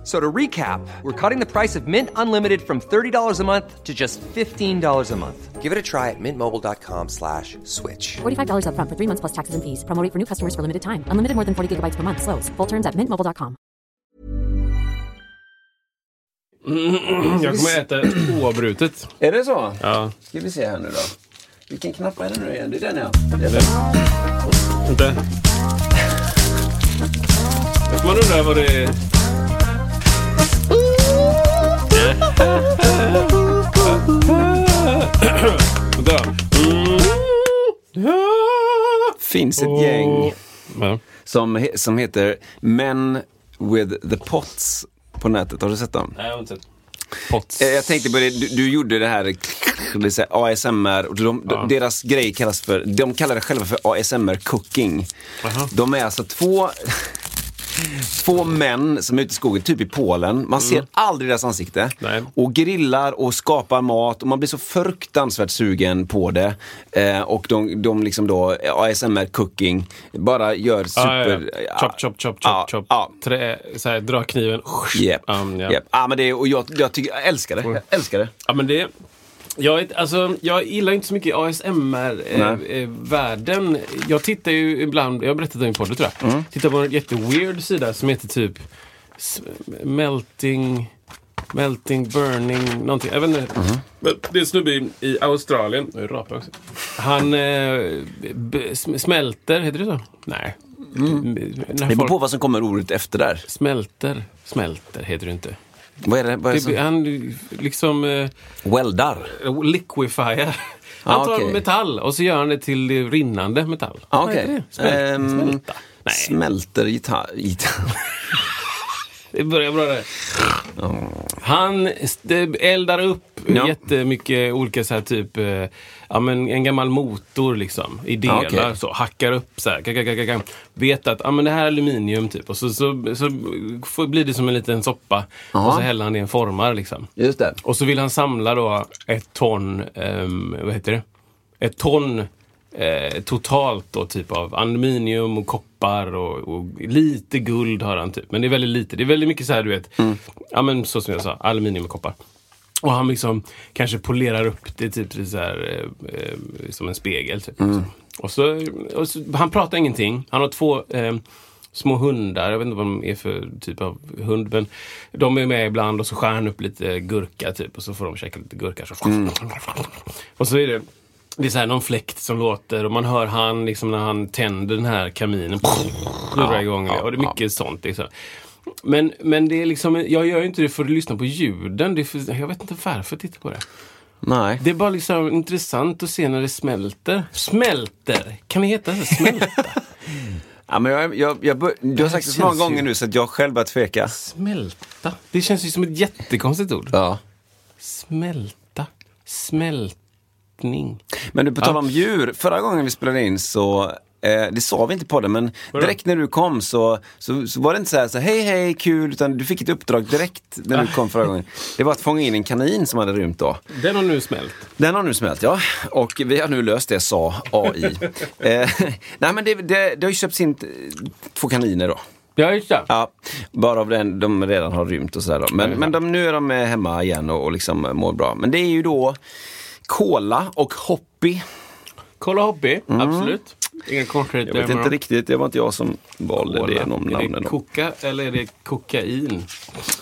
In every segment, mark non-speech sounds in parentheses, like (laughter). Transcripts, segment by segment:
F- So to recap, we're cutting the price of Mint Unlimited from $30 a month to just $15 a month. Give it a try at mintmobile.com slash switch. $45 upfront for three months plus taxes and fees. Promo rate for new customers for limited time. Unlimited more than 40 gigabytes per month. Slows. Full terms at mintmobile.com. Mm, (clears throat) jag kommer äta oavbrutet. Är det så? Ja. Ska vi se här nu då. Vilken knapp är det nu igen? Det är den ja. Det är den. Vänta. Man undrar vad det är. Finns ett gäng Ja. som, som heter Men with the Pots på nätet. Har du sett dem? Nej, jag har inte sett. Pots. Eh, Jag tänkte på det, du, du gjorde det här, det här ASMR, och de, de, deras grej kallas för, de kallar det själva för ASMR cooking. De är alltså två, två män som är ute i skogen, typ i Polen. Man ser aldrig deras ansikte. Nej. Och grillar och skapar mat och man blir så fruktansvärt sugen på det. Eh, och de, de liksom då, ASMR cooking, bara gör super... Ja, ja, ja. Chop, chop, chop, chop, chop. ja. Trä, så här, dra kniven. Yep. Um, ja. Yep. Ja, men det, och jag, jag, tycker, jag älskar det. Jag älskar det. Ja, men det... Jag, är- alltså, jag gillar inte så mycket. ASMR-världen. jag tittar ju ibland, jag har berättat det i en podd tror jag. Mm. Tittar på en jätteweird sida som heter typ Melting... Melting, burning, någonting. Jag vet inte. Mm-hmm. Men Det är en snubbe i, i Australien. Jag rapar också. Han eh, smälter, heter det så? Nej. Mm. Det beror på vad som kommer ordet efter där. smälter, smälter heter det inte. Vad är det? Vad är det som... han liksom... Eh, Weldar? liquefier. (laughs) Han Ah, tar okej. metall och så gör han det till rinnande metall. Ah, okej. det? Smält, Ehm, smälta? Nej, Smälter gitarr. gitarr. (laughs) det börjar bra där. (laughs) Han eldar upp Ja. jättemycket olika så här typ, eh, ja men en gammal motor liksom i delar. Okej. Så hackar upp så här. Vet att, ja men det här är aluminium typ. Och så, så, så får, blir det som en liten soppa. Ja. Och så häller han det i en formar liksom. Just det. Och så vill han samla då ett ton, ehm, vad heter det? Ett ton eh, totalt då typ av aluminium och koppar och, och lite guld har han typ. Men det är väldigt lite. Det är väldigt mycket så här du vet, ja men så som jag sa, aluminium och koppar. Och han liksom kanske polerar upp det typ så här, eh, eh, som en spegel. Typ. Och, så, och så, han pratar ingenting. Han har två eh, små hundar. Jag vet inte vad de är för typ av hund. Men de är med ibland och så skär han upp lite gurka typ. Och så får de käka lite gurka. Så. Och så är det det är så här någon fläkt som låter och man hör han liksom när han tänder den här kaminen. Snurrar igång det. Och det är mycket sånt. Liksom. Men, men det är liksom, jag gör ju inte det för att lyssna på ljuden. Det för, jag vet inte varför jag tittar på det. Nej. Det är bara liksom intressant att se när det smälter. Smälter! Kan det heta så? Smälta? (laughs) Ja, men jag, jag, jag, du har sagt det så många känns ju- gånger nu så att jag själv börjar tveka. Smälta? Det känns ju som ett jättekonstigt ord. Ja. Smälta. Smältning. Men du, på tal om djur. Förra gången vi spelade in så Eh, det sa vi inte på det, men direkt när du kom så, så, så var det inte så här, så hej hej kul, utan du fick ett uppdrag direkt när du kom förra gången. Det var att fånga in en kanin som hade rymt då. Den har nu smält. Den har nu smält, ja. Och vi har nu löst det, sa AI. (laughs) eh, nej men det, det, det har ju köpts in två kaniner då. Ja, just det. Ja, bara av den de redan har rymt och sådär. Men, men de, nu är de hemma igen och, och liksom mår bra. Men det är ju då Cola och Hoppy. Kolla Hobby, absolut. Inga konstigheter. Mm. Jag vet inte riktigt, det var inte jag som valde Cola. det nom- Är det koka eller är det kokain?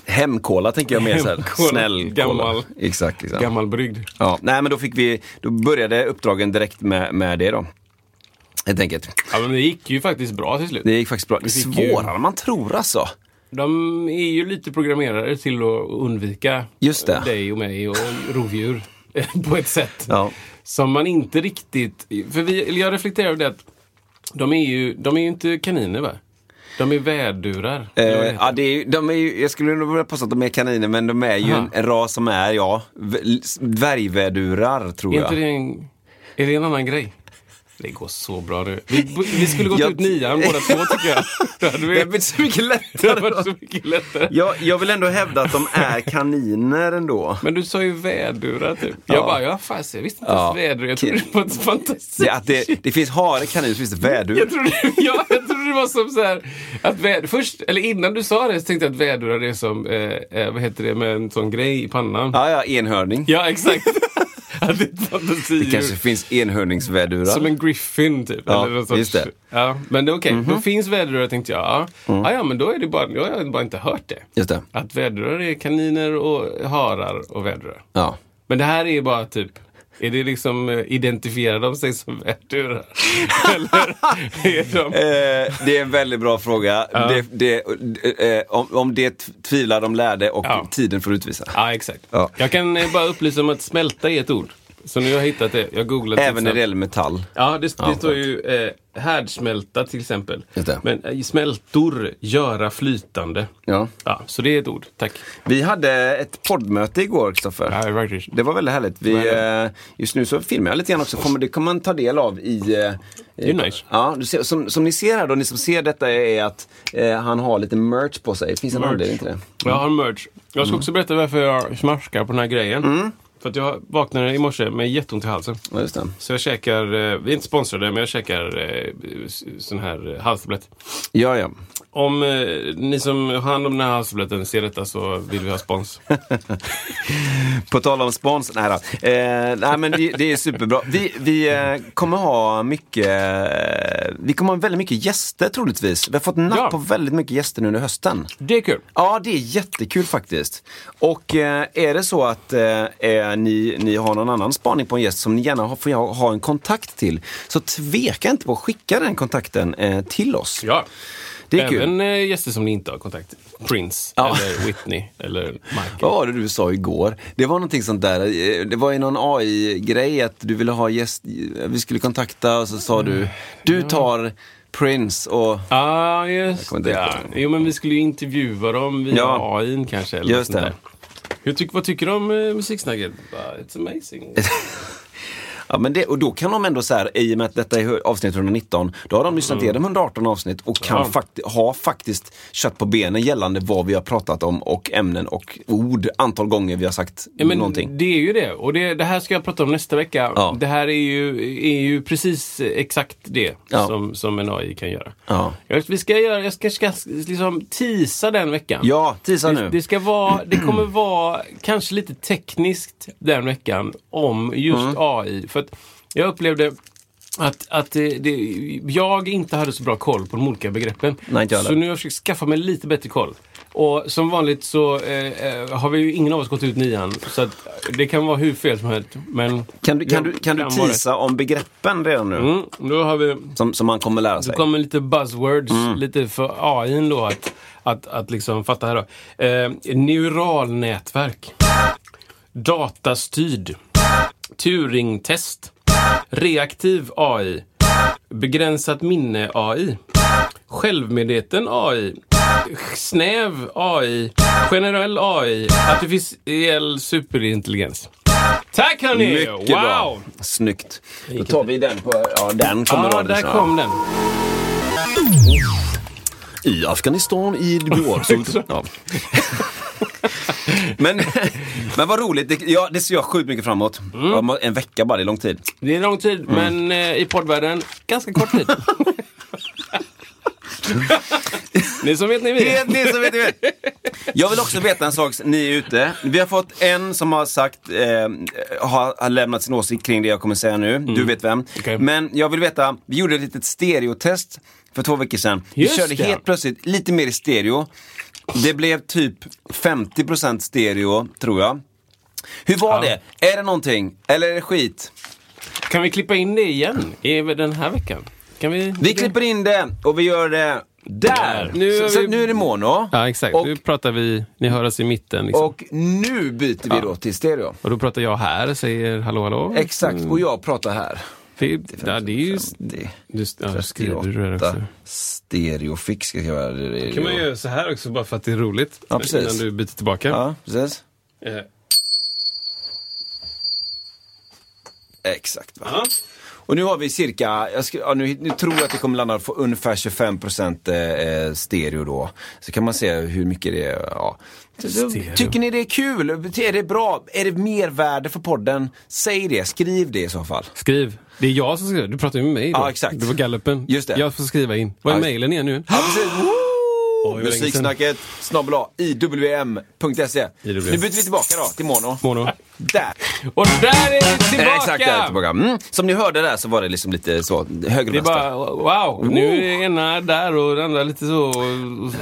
Hemkola tänker jag mer såhär, snäll Gammal. cola. Exakt, exakt. Gammalbryggd. Ja, nej men då fick vi, då började uppdragen direkt med, med det då. Helt enkelt. Ja, men det gick ju faktiskt bra till slut. Det gick faktiskt bra. Det svårare än man tror alltså. De är ju lite programmerade till att undvika dig och mig och rovdjur (laughs) på ett sätt. Ja. Som man inte riktigt... För vi, jag reflekterar över det att de är ju, de är ju inte kaniner va? De är vädurar. Eh, ja, det är, de är ju, jag skulle nog vilja påstå att de är kaniner, men de är ju Aha. en, ras som är, ja, dvärgvädurar tror är jag. inte det en, är det en annan grej? Det går så bra nu. Vi, vi skulle gått Jag- ut nian (laughs) båda två tycker jag. Då hade Det blir så mycket det lättare. varit så mycket lättare. Jag, jag vill ändå hävda att de är (laughs) kaniner ändå. Men du sa ju vädurar typ. Jag Ja. bara, ja fast jag visste inte Ja. ens vädurar. Jag trodde det var ett fantasi. Det, att det, det finns hare, kanin, så finns det vädur. Jag trodde, (laughs) ja, jag trodde det var som så här, att väd, först, eller innan du sa det så tänkte jag att vädurar är som, eh, eh, vad heter det, med en sån grej i pannan. Ja, ja, enhörning. Ja, exakt. Att det ett kanske finns enhörningsvädurar. Som en griffin typ. Ja, eller sorts, just det. Mhm. Ja, men det är okej. Då finns vädurar tänkte jag. Ja. Mm. Ah, ja, men då är det bara, jag har bara inte hört det. Just det. Att vädurar är kaniner och harar och vädurar. Ja. Men det här är bara typ är det liksom, eh, identifierar de sig som vädurar? (laughs) Eller är de... Eh, det är en väldigt bra fråga. Det, det, eh, om, om det tvivlar de lärde och Ja. tiden får utvisa. Ja, exakt. Ja. Jag kan eh, bara upplysa om att smälta är ett ord. Så nu har jag hittat det. Jag googlade Även när det gäller metall. Ja, det, det Ja, står ju eh, härdsmälta till exempel. Men eh, smältor, göra flytande. Ja. Ja, så det är ett ord. Tack. Vi hade ett poddmöte igår, Kristoffer. Ja. Det var väldigt härligt. Vi, eh, just nu så filmar jag lite grann också. Kommer, det kan man ta del av i... eh, Det är nice. Ja, du ser, som, som ni ser här då, ni som ser detta är att eh, han har lite merch på sig. Finns det en Merch. anledning till det? Jag har merch. Jag Mm. ska också berätta varför jag smaskar på den här grejen. För att jag vaknade i morse med jätteont i halsen. Ja, just det. Så jag käkar, eh, vi är inte sponsrade, men jag käkar eh, sån här eh, halstablett. Ja, ja. Om eh, ni som har hand om den här halstabletten ser detta så vill vi ha spons. (laughs) På tal om spons, nej då. Eh, nej men det, det är superbra. Vi, vi eh, kommer ha mycket, eh, vi kommer ha väldigt mycket gäster troligtvis. Vi har fått napp Ja. på väldigt mycket gäster nu under hösten. Det är kul. Ja, det är jättekul faktiskt. Och eh, är det så att eh, ni, ni har någon annan spaning på en gäst som ni gärna har, får ha, ha en kontakt till, så tveka inte på att skicka den kontakten till oss. Ja. Det är kul. Även eh, gäster som ni inte har kontakt Prince, Ja. eller Whitney, eller Michael. Vad var det du sa igår? Det var någonting sånt där, eh, det var ju någon AI-grej att du ville ha gäst, vi skulle kontakta och så sa du, du tar Prince och... Ja, just det. Ja. Jo, men vi skulle ju intervjua dem via Ja. AI kanske. Eller Just det. där. Hur vad tycker du om uh, musiksnacket? It's amazing. (laughs) Ja, men det, och då kan de ändå så här, i och med att detta är avsnitt 119, då har de lyssnat igenom 118 avsnitt och kan Mm. Ja. fakti- ha faktiskt kött på benen gällande vad vi har pratat om och ämnen och ord, antal gånger vi har sagt Ja, men någonting. Det är ju det. Och det, det här ska jag prata om nästa vecka. Ja. Det här är ju, är ju precis exakt det Ja. som, som en AI kan göra. Ja. Jag, vi ska göra, jag ska, ska liksom teasa den veckan. Ja, tisa Det, nu. det, ska vara, det kommer vara kanske lite tekniskt den veckan om just Mm. AI. För att jag upplevde att, att det, det, jag inte hade så bra koll på de olika begreppen. Nej, så nu har jag försökt skaffa mig lite bättre koll. Och som vanligt så eh, eh, har vi ju ingen av oss gått ut nian. Så att det kan vara hur fel som helst. Men Kan du, kan du, kan du tisa om begreppen redan nu? Mm, då har vi Som, som man kommer lära det sig? kommer lite buzzwords, Mm. lite för AI då att, att, att liksom fatta här då. Eh, neuralnätverk. Datastyrd. Turing-test. Reaktiv AI. Begränsat minne AI. Självmedveten AI. Snäv AI. Generell AI. Artificiell superintelligens. Tack hörni! Mycket wow! bra. Snyggt. Då tar vi den på, ja den kommer Ja, då. där kom den. I Afghanistan i vår. (laughs) (laughs) Men, men vad roligt, det, ja, det ser jag sjukt mycket fram emot. Mm. En vecka bara, det är lång tid. Det är lång tid, Mm. men eh, i poddvärlden ganska kort tid. (laughs) ni som vet, ni vet. Det som vet, det vet. Jag vill också veta en sak, ni är ute. Vi har fått en som har sagt, eh, har, har lämnat sin åsikt kring det jag kommer säga nu. Du vet vem. Mm. Okej. Men jag vill veta, vi gjorde ett litet stereotest för två veckor sedan. Vi Just körde det. helt plötsligt lite mer i stereo. Det blev typ 50% stereo, tror jag. Hur var Ja. det? Är det någonting? Eller är det skit? Kan vi klippa in det igen i den här veckan? Kan vi? Vi klipper in det och vi gör det där. Nu är så, så vi- nu är det mono. Ja, exakt. Och, nu pratar vi, ni hör oss i mitten. Liksom. Och, och nu byter vi då till stereo. då pratar jag här, säger hallå hallå. Exakt, och jag pratar här. Det, ja, det är ju... 50, Du, ja, skriver du det 38, också? stereofix ska jag göra. Det, kan man göra så här också bara för att det är roligt. Ja, precis. Innan du byter tillbaka. Ja, precis. Eh, Exakt. Va? ja. Och nu har vi cirka, jag ska, ja, nu, nu tror jag att det kommer landa på ungefär 25% eh, stereo då. Så kan man se hur mycket det är. Ja. Stereo. Tycker ni det är kul? Är det bra? Är det mervärde för podden? Säg det, skriv det i så fall. Skriv. Det är jag som skriver. Du pratar ju med mig då. Ja, exakt. Det var gallupen. Just det. Jag får skriva in. Vad är Ja. mejlen igen nu? Ja, precis. Sedan. Musiksnacket snabel iwm.se. IWM. Nu byter vi tillbaka då till mono. Mono. Där! Och där är vi tillbaka! Exakt, där är vi tillbaka. Mm. Som ni hörde där så var det liksom lite så, höger Det bara, wow, nu är ena där och den andra lite så.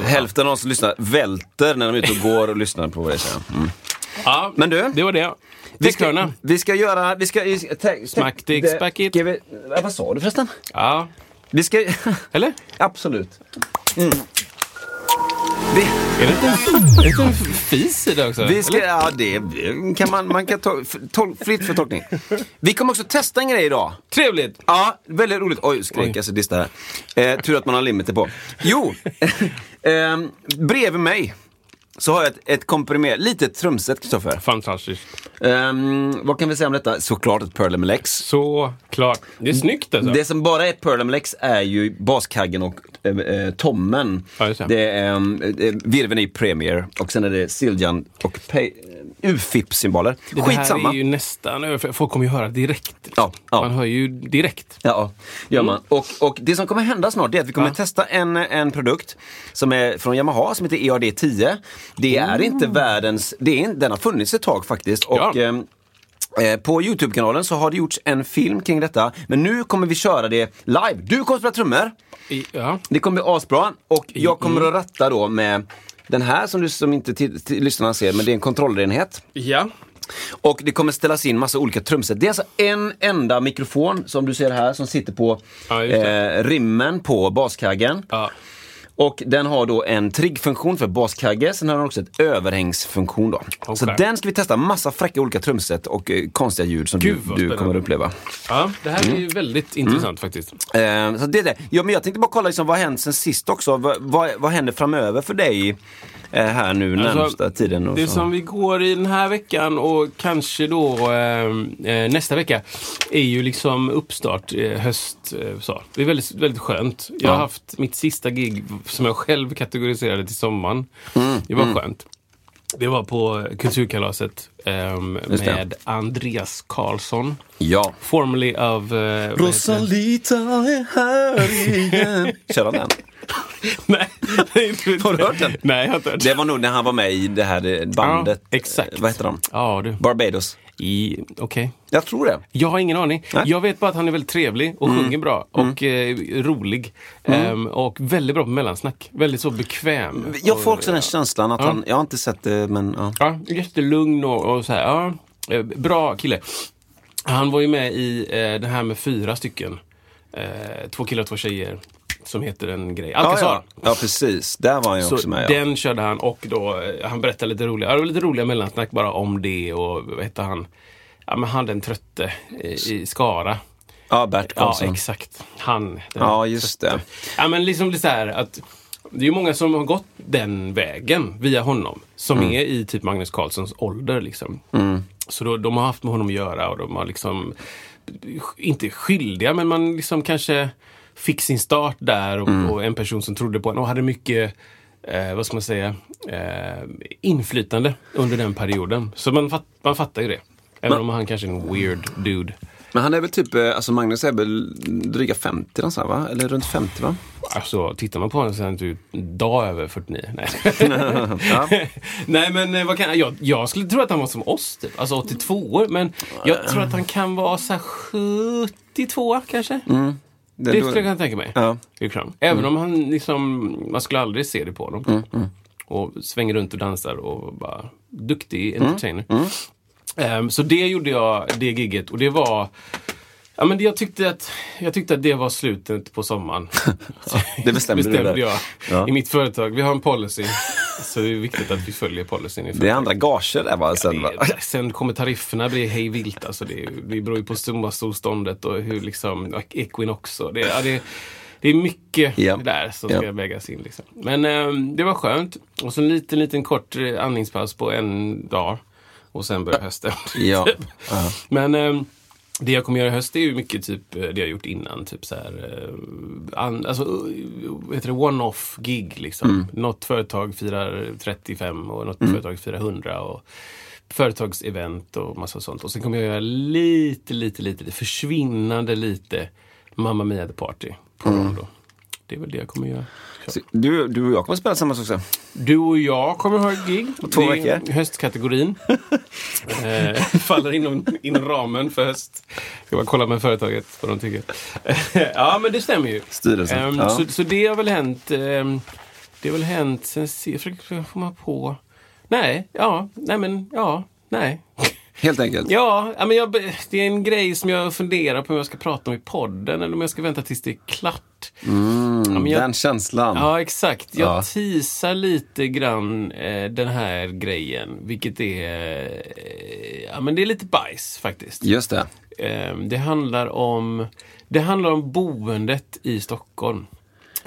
Hälften av de som lyssnar välter när de är ute och går och lyssnar på vad det säger. Mm. Ja, Men du, det var det. vi ska, vi ska göra... Vi ska, Smack te- dick, det- spack it. Vad sa du förresten? Ja, Vi ska... eller? (laughs) Absolut. Mm. Vi, Är det inte en, (laughs) är det inte en fis i det också? vi ska, eller? ja, det kan man, man kan ta tol, fritt för tolkning. Vi kommer också testa en grej idag. Trevligt! Ja, väldigt roligt. Oj, skrek jag så dista här. Eh, tur att man har limiter på. Jo, (laughs) eh, bredvid mig så har jag ett, ett komprimerat, litet trumset Kristoffer. Fantastiskt. Ehm, vad kan vi säga om detta? Såklart ett Pearl Lex. Så klart. Det är snyggt alltså. Det som bara är Pearl Lex är ju baskaggen och eh, eh, tommen. Ja, det. det är eh, virveln i Premier och sen är det Siljan och Pay- UFIP-symboler. det Skitsamma. här är ju nästan. Folk kommer ju höra direkt. liksom. Ja, ja. Man hör ju direkt. Ja, gör man. Och, och det som kommer hända snart är att vi kommer testa en, en produkt som är från Yamaha som heter EAD10. Det är inte världens, det är, den har funnits ett tag faktiskt. Och, eh, på Youtube-kanalen så har det gjorts en film kring detta. Men nu kommer vi köra det live. Du kommer spela trummor. Ja. Det kommer bli asbra. Och jag kommer att ratta då med den här som du som inte lyssnarna ser, men det är en kontrollenhet. ja. Och det kommer ställas in massa olika trumset. Det är alltså en enda mikrofon som du ser här som sitter på Ja, eh, rimmen på baskaggen. ja. Och den har då en triggfunktion för baskagge, sen har den också ett överhängsfunktion då. Så Okej. den ska vi testa, massa fräcka olika trumset och eh, konstiga ljud som Gud, du, du kommer att uppleva. ja. Det här Mm. är ju väldigt intressant faktiskt. Eh, så det är det. Ja, men jag tänkte bara kolla liksom, vad har hänt sen sist också? Vad, vad, vad händer framöver för dig eh, här nu Alltså, närmsta tiden? Och Det så? som vi går i den här veckan och kanske då eh, nästa vecka är ju liksom uppstart, höst. Så. Det är väldigt, väldigt skönt. Jag har Ja. haft mitt sista gig som jag själv kategoriserade till sommaren. Mm, det var skönt. Det var på Kulturkalaset det. med Andreas Karlsson. Ja. Formerly of... Eh, vad heter det? Rosalita är här igen. (laughs) Kör han den? (laughs) Nej. Har du hört den? Nej, jag har inte hört Det var nog när han var med i det här eh, bandet. Ja, exakt. Vad heter de? Ja, du. Barbados. I- Okej. Jag tror det. Jag har ingen aning. Nej. Mm. Jag vet bara att han är väldigt trevlig och sjunger bra och eh, rolig. Ehm, och väldigt bra på mellansnack. Väldigt så bekväm. Jag får Och, också den känslan att Ja. han, jag har inte sett det men ja. Ja, jättelugn och, och så här. Ja, eh, bra kille. Han var ju med i eh, det här med fyra stycken. Eh, två killar och två tjejer. Som heter en grej. Ja, Alcazar. ja. ja precis, där var han ju Så också med. Ja. den körde han och då, eh, han berättade lite roliga, ja, lite roliga mellansnack bara om det och vad hette han? Ja men han den trötte i, i Skara. Ja, Bert Ja, Karlsson. exakt. Han. Ja, just det. Ja, men liksom det så här att det är ju många som har gått den vägen via honom. Som Mm. är i typ Magnus Carlssons ålder. Liksom. Så då, de har haft med honom att göra och de har liksom, inte skyldiga, men man liksom kanske fick sin start där och, Mm. och en person som trodde på en och hade mycket Eh, vad ska man säga, eh, inflytande under den perioden. Så man, fatt, man fattar ju det. Även om han kanske är en weird dude. Men han är väl typ, eh, alltså Magnus är väl dryga 50 någonstans va? Eller runt 50 va? Alltså, tittar man på honom så är han typ dag över 49. Nej, (laughs) Ja. (laughs) Nej men eh, vad kan, jag, jag skulle tro att han var som oss, typ. alltså 82 år. Men jag tror att han kan vara så här 72 kanske. Det, då- skulle jag kunna tänka mig. Ja. Liksom. Även om han liksom, man skulle aldrig se det på honom. Mm, typ. Och svänger runt och dansar och bara duktig Mm, entertainer. Ehm, så det gjorde jag, det gigget. Och det var Ja, men jag, tyckte att, jag tyckte att det var slutet på sommaren. (laughs) det bestämde du där. jag Ja. i mitt företag. Vi har en policy. Så det är viktigt att vi följer policyn Det är andra gager där va? Sen, va? Det- Sen kommer tarifferna bli hej vilt. Alltså det, det beror ju på summaståndet och hur liksom, Equinox och det, ja, det, det är mycket Ja. där som Ja. ska vägas in. Liksom. Men ehm, det var skönt. Och så en liten, liten kort eh, andningspaus på en dag. Och sen börjar hösten. (laughs) Ja. Men ehm, det jag kommer göra i höst är ju mycket typ eh, det jag gjort innan. Typ så här, eh, an, alltså, eh, heter det, one-off gig liksom. Mm. Något företag firar 35 och något Mm. företag firar 100. Och företagsevent och massa sånt. Och sen kommer jag göra lite, lite, lite, försvinnande lite Mamma Mia The Party på Mm. Rondo. Det är väl det jag kommer göra. Så Du, du och jag kommer spela tillsammans också. Du och jag kommer ha ett gig. två Det är veckor. Höstkategorin. (laughs) eh, faller inom, inom ramen för höst. Ska bara kolla med företaget vad de tycker. ja, men det stämmer ju. Styrelsen, Ehm, ja. så, så det har väl hänt. ehm, det har väl hänt sen... se- Jag försöker komma på. Nej, ja, nej men, ja, nej. Helt enkelt. Ja, men jag, det är en grej som jag funderar på om jag ska prata om i podden eller om jag ska vänta tills det är klart. men jag, Den känslan. Ja, exakt. Jag Ja. teasar lite grann eh, den här grejen, vilket är... Eh, ja, men det är lite bajs faktiskt. Just det. Eh, det, handlar om, det handlar om boendet i Stockholm.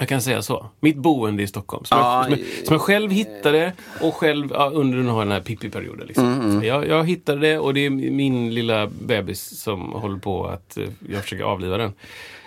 Jag kan säga så. Mitt boende i Stockholm. Som, Ja, jag, som, jag, som jag själv hittade och själv ja, under den här, den här Pippi-perioden. Liksom. Mm, Jag, jag hittade det och det är min lilla bebis som håller på att eh, jag försöker avliva den.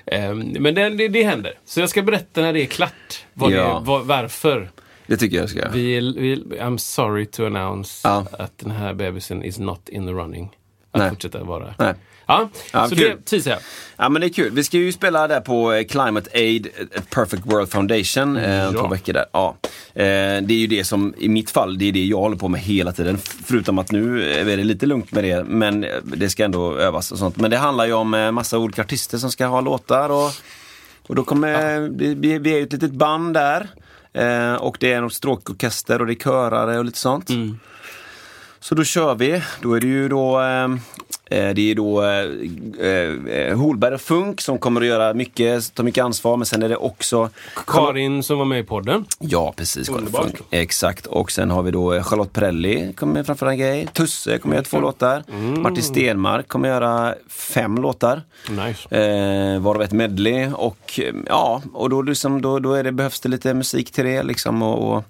Eh, men det, det, det händer. Så jag ska berätta när det är klart. Ja. det, vad, varför. Det tycker jag ska göra. Vi, vi, I'm sorry to announce Ja. att den här bebisen is not in the running. Att Nej. fortsätta vara. Nej. Ja, Ja, så kul. det teasar jag. Ja men det är kul. Vi ska ju spela där på eh, Climate Aid eh, Perfect World Foundation eh, Ja. två veckor där. Ja. Eh, det är ju det som, i mitt fall, det är det jag håller på med hela tiden. Förutom att nu är det lite lugnt med det, men det ska ändå övas och sånt. Men det handlar ju om massa olika artister som ska ha låtar och, och då kommer, vi, vi vi är ju ett litet band där. Eh, och det är en stråkorkester och det är körare och lite sånt. Så då kör vi. Då är det ju då eh, det är då eh, eh, Holberg och Funk som kommer att göra mycket, ta mycket ansvar. Men sen är det också Karin som var med i podden. Ja, precis. Underbart. Funk. Exakt. Och sen har vi då eh, Charlotte Perrelli kommer framföra en grej. Tusse kommer göra två låtar. Martin Stenmark kommer göra fem låtar. Nice. Eh, varav ett medley och eh, ja, och då, liksom, då, då är det, behövs det lite musik till det liksom. Och, och,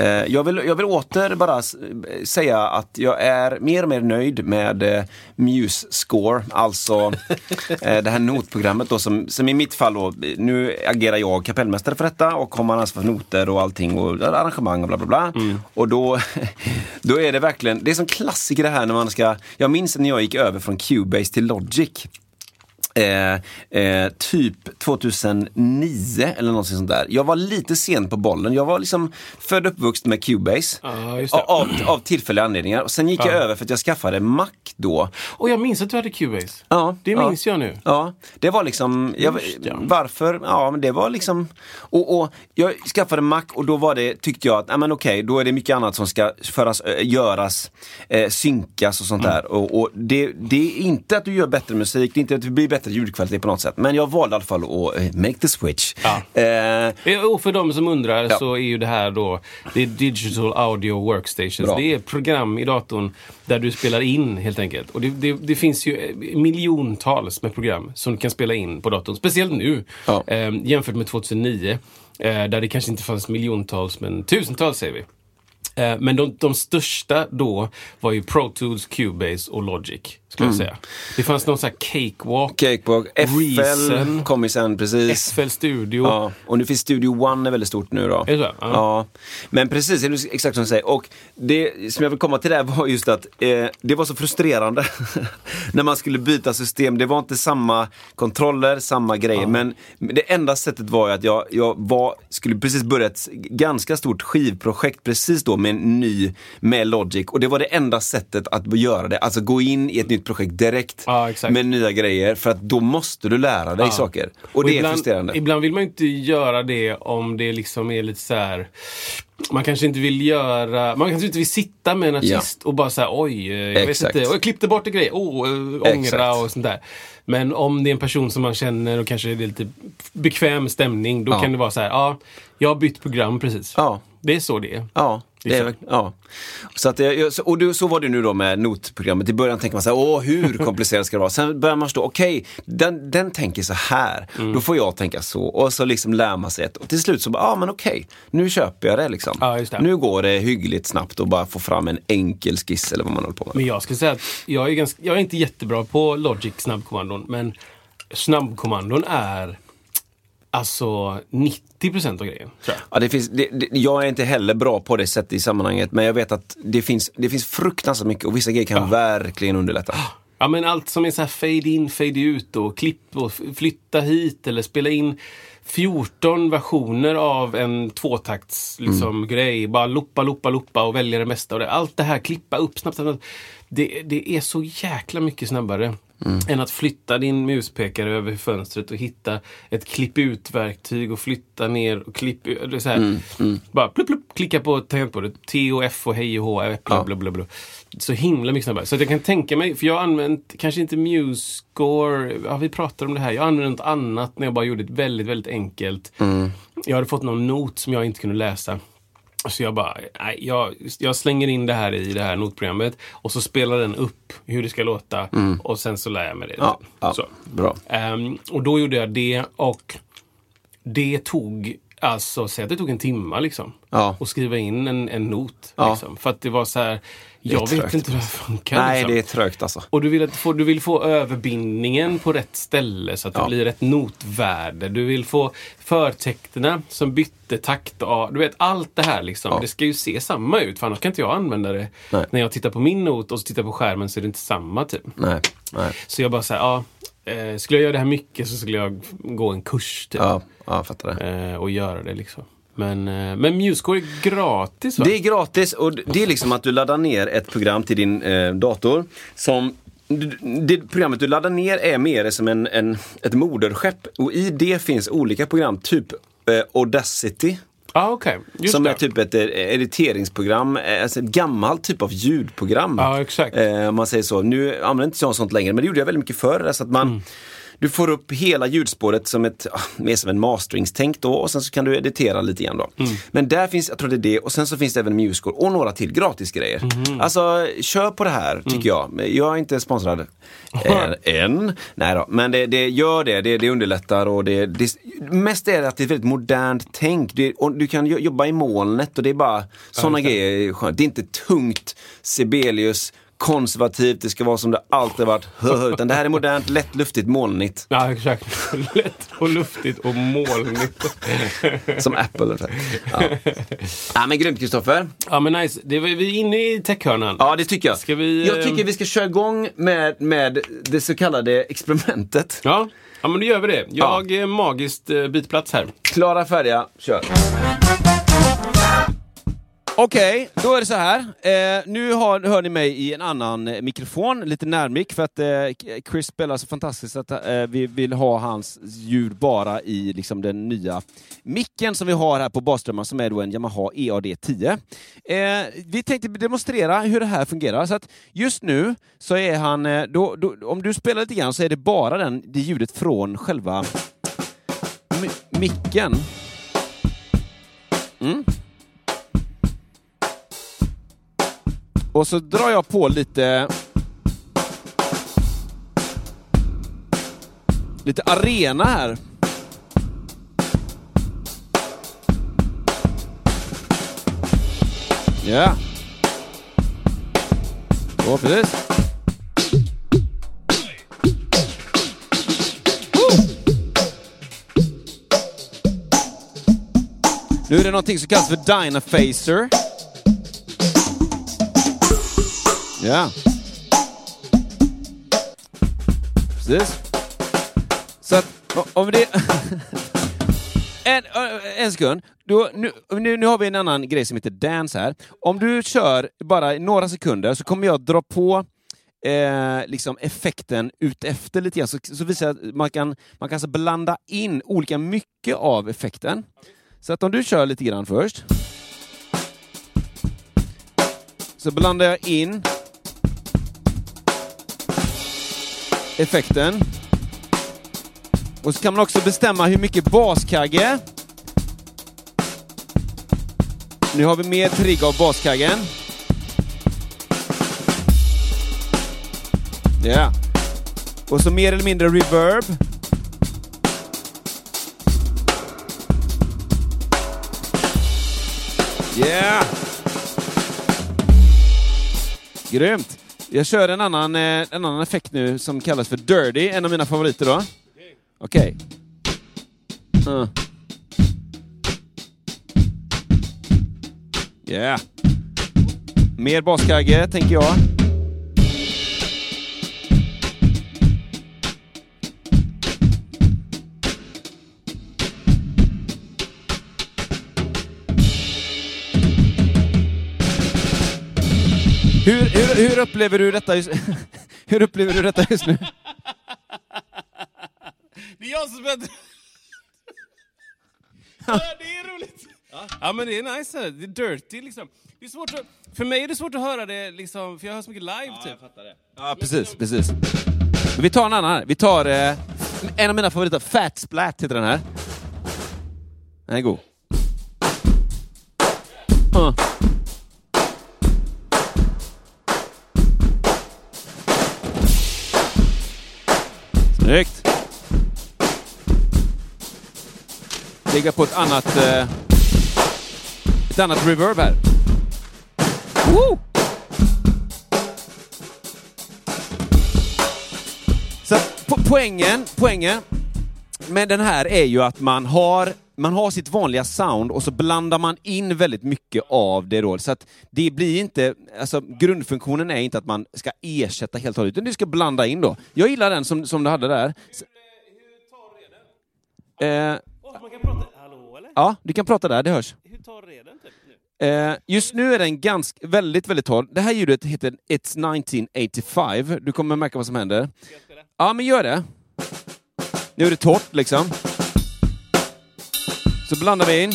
eh, jag, vill, jag vill åter bara säga att jag är mer och mer nöjd med eh, Muse Score, alltså (laughs) eh, det här notprogrammet då som, som i mitt fall då, nu agerar jag kapellmästare för detta och har man ansvar för noter och allting och arrangemang och bla bla bla. Och då, (laughs) då är det verkligen, det är som klassiker det här när man ska, jag minns när jag gick över från Cubase till Logic. Eh, eh, typ 2009 eller något sånt där. Jag var lite sen på bollen. Jag var liksom född och uppvuxen med Cubase. Det. av, av tillfälliga anledningar. Och sen gick jag över för att jag skaffade Mac då. Och jag minns att du hade Cubase. Ja, Det ja. minns jag nu. Ja, det var liksom, jag, varför? Ja, men det var liksom, och, och jag skaffade Mac och då var det, tyckte jag att, ja men okej, då är det mycket annat som ska föras, ö, göras, eh, synkas och sånt Mm. där. Och, och det, det är inte att du gör bättre musik, det är inte att det blir bättre ljudkvalitet på något sätt. Men jag valde i alla fall att eh, make the switch. Ja. Eh, Eh, Och för de som undrar Ja. så är ju det här då det är Digital Audio Workstations. Bra. Det är program i datorn där du spelar in helt enkelt. Och det, det, det finns ju eh, miljontals med program som du kan spela in på datorn. Speciellt nu Ja. eh, jämfört med 2009. Eh, där det kanske inte fanns miljontals men tusentals säger vi. Men de, de största då var ju Pro Tools, Cubase och Logic. Skulle jag säga. Det fanns någon sån här Cakewalk, Cakewalk, FL Reason. kom ju sen precis. FL Studio. Ja, och nu finns Studio One är väldigt stort nu då. Är det så? Ja. Ja. Men precis, det är exakt som du säger. Och det som jag vill komma till där var just att eh, det var så frustrerande (laughs) när man skulle byta system. Det var inte samma kontroller, samma grejer. Men det enda sättet var ju att jag, jag var, skulle precis börja ett ganska stort skivprojekt precis då med en ny, med Logic. Och det var det enda sättet att göra det. Alltså gå in i ett nytt projekt direkt Ja, med nya grejer. För att då måste du lära dig Ja. saker. Och, det ibland, är frustrerande. Ibland vill man inte göra det om det liksom är lite så här. Man kanske inte vill göra, man kanske inte vill sitta med en artist och bara säga oj, jag Exakt. vet inte, och jag klippte bort en grej, oh, eh, ångra Exakt. och sånt där. Men om det är en person som man känner och kanske det är lite bekväm stämning, då Ja. kan det vara så här, ja, jag har bytt program precis. Ja. Det är så det är. Ja. Det är, ja. Så, att, och så var det nu då med notprogrammet. I början tänker man så här, åh hur (laughs) komplicerat ska det vara? Sen börjar man förstå, okej, den, den tänker så här. Mm. Då får jag tänka så. Och så liksom lär man sig ett. Och till slut så bara, ja men okej, nu köper jag det liksom. Ja, det. Nu går det hyggligt snabbt att bara få fram en enkel skiss eller vad man håller på med. Men jag ska säga att jag är, ganska, jag är inte jättebra på Logic snabbkommandon. Men snabbkommandon är alltså 90% av grejen. Ja, det finns, det, det, jag är inte heller bra på det sättet i sammanhanget, men jag vet att det finns, det finns fruktansvärt mycket och vissa grejer kan verkligen underlätta. Ja men allt som är så här fade in, fade ut och klipp och flytta hit eller spela in 14 versioner av en tvåtakts liksom, grej. Bara loppa, loppa, loppa och välja det mesta. Och det. Allt det här, klippa upp snabbt. snabbt. Det, det är så jäkla mycket snabbare än att flytta din muspekare över fönstret och hitta ett klipp ut-verktyg och flytta ner och klipp ut. det Så här, Bara plupp, plupp, klicka på tangentbordet. T och F och hej och H, bla, bla, bla, bla. Så himla mycket snabbare. Så att jag kan tänka mig, för jag har använt kanske inte MuseScore, ja vi pratade om det här. Jag har använt något annat när jag bara gjorde ett väldigt, väldigt enkelt. Jag hade fått någon not som jag inte kunde läsa. Så jag bara, nej, jag, jag slänger in det här i det här notprogrammet och så spelar den upp hur det ska låta och sen så lär jag mig det. Ja, ja, Så. bra. Ehm, och då gjorde jag det och det tog, alltså säg att det tog en timma liksom. Ja. Och skriva in en, en not. Liksom. För att det var så här, jag vet inte hur det här funkar. Nej, liksom. det är trögt alltså. Och du vill, att få, du vill få överbindningen på rätt ställe så att det Ja. blir ett notvärde. Du vill få förtecknen som bytte takt. Och, du vet, allt det här liksom. Ja. Det ska ju se samma ut för annars kan inte jag använda det. Nej. När jag tittar på min not och så tittar på skärmen så är det inte samma typ. Nej, nej. Så jag bara säger ja. Eh, skulle jag göra det här mycket så skulle jag gå en kurs typ. Ja, ja, jag fattar det. Eh, och göra det liksom. Men, eh, men MuseScore är gratis va? Det är gratis och det är liksom att du laddar ner ett program till din eh, dator som det programmet du laddar ner är mer som en, en, ett moderskepp och i det finns olika program, typ eh, Audacity. ah, okej. Just som det. är typ ett eh, editeringsprogram, eh, alltså ett gammalt typ av ljudprogram. Exakt. Eh, man säger så. Nu använder inte jag sånt längre, men det gjorde jag väldigt mycket förr. Så att man, Mm. Du får upp hela ljudspåret som ett, ah, mer som en masteringstänk då och sen så kan du editera lite grann då. Mm. Men där finns, jag tror det är det, och sen så finns det även MuseScore och några till gratisgrejer. Mhm. Alltså, kör på det här Mm. tycker jag. Jag är inte sponsrad (laughs) eh, än. Nej då, men det, det gör det, det, det underlättar och det, det Mest är det att det är väldigt modernt tänk. Och du kan jo- jobba i molnet och det är bara sådana grejer är skönt. Det är inte tungt, Sibelius, konservativt, det ska vara som det alltid varit. Utan det här är modernt, lätt, luftigt, molnigt. Ja, exakt. (laughs) Lätt och luftigt och molnigt. (laughs) Som Apple. Ja. (laughs) ja men grymt Kristoffer. ja, men nice. Det var, vi är inne i techhörnan. Ja det tycker jag. Ska vi, jag eh, tycker vi ska köra igång med, med det så kallade experimentet. Ja, ja men då gör vi det. Jag är magiskt eh, byter plats här. Klara, färdiga, kör. Okej, då är det så här. Eh, nu har, hör ni mig i en annan eh, mikrofon, lite närmik, för att eh, eh, Chris spelar så fantastiskt att eh, vi vill ha hans ljud bara i liksom, den nya micken som vi har här på basströmmar, som är då en Yamaha EAD10. Eh, vi tänkte demonstrera hur det här fungerar, så att just nu så är han, eh, då, då, om du spelar lite grann så är det bara den, det ljudet från själva mi- micken. Mm. Och så drar jag på lite... Lite arena här. Ja. Så, precis. Nu är det någonting som kallas för Dynafacer. Ja. Precis. Så att, om det... (laughs) en, en sekund. Då, nu, nu, nu har vi en annan grej som heter dance här. Om du kör bara i några sekunder så kommer jag dra på eh, liksom effekten utefter lite grann. Så, så visar jag att man kan, man kan alltså blanda in olika mycket av effekten. Så att om du kör lite grann först. Så blandar jag in effekten. Och så kan man också bestämma hur mycket baskagge Nu har vi mer trigg av baskaggen. Ja. Och så mer eller mindre reverb. Yeah! Grymt! Jag kör en annan, eh, en annan effekt nu som kallas för Dirty, en av mina favoriter då. Okej. Uh. Yeah. Mer baskagge, tänker jag. Hur, upplever du detta just, (laughs) hur upplever du detta just nu? Det är jag som spelar... ja, det är roligt. Ja. men det är nice. Det är dirty liksom. Det är svårt att, för mig är det svårt att höra det liksom, för jag hör så mycket live typ. Ja, precis, precis. Men vi tar en annan här. Vi tar eh, en av mina favoriter, Fat Splat heter den här. Den är god. Uh. Snyggt! Lägga på ett annat... Eh, ett annat reverb här. Woo! Så po poängen, poängen med den här är ju att man har, man har sitt vanliga sound och så blandar man in väldigt mycket av det då. Så att det blir inte, alltså grundfunktionen är inte att man ska ersätta helt och hållet, utan du ska blanda in då. Jag gillar den som, som du hade där. Eh, man kan prata... Hallå eller? ja, du kan prata där, det hörs. Hur tar reden typ? Eh, just nu är den ganska, väldigt, väldigt torr. Det här ljudet heter It's 1985. Du kommer märka vad som händer. Ja, men gör det. Nu är det torrt liksom. Så blandar vi in.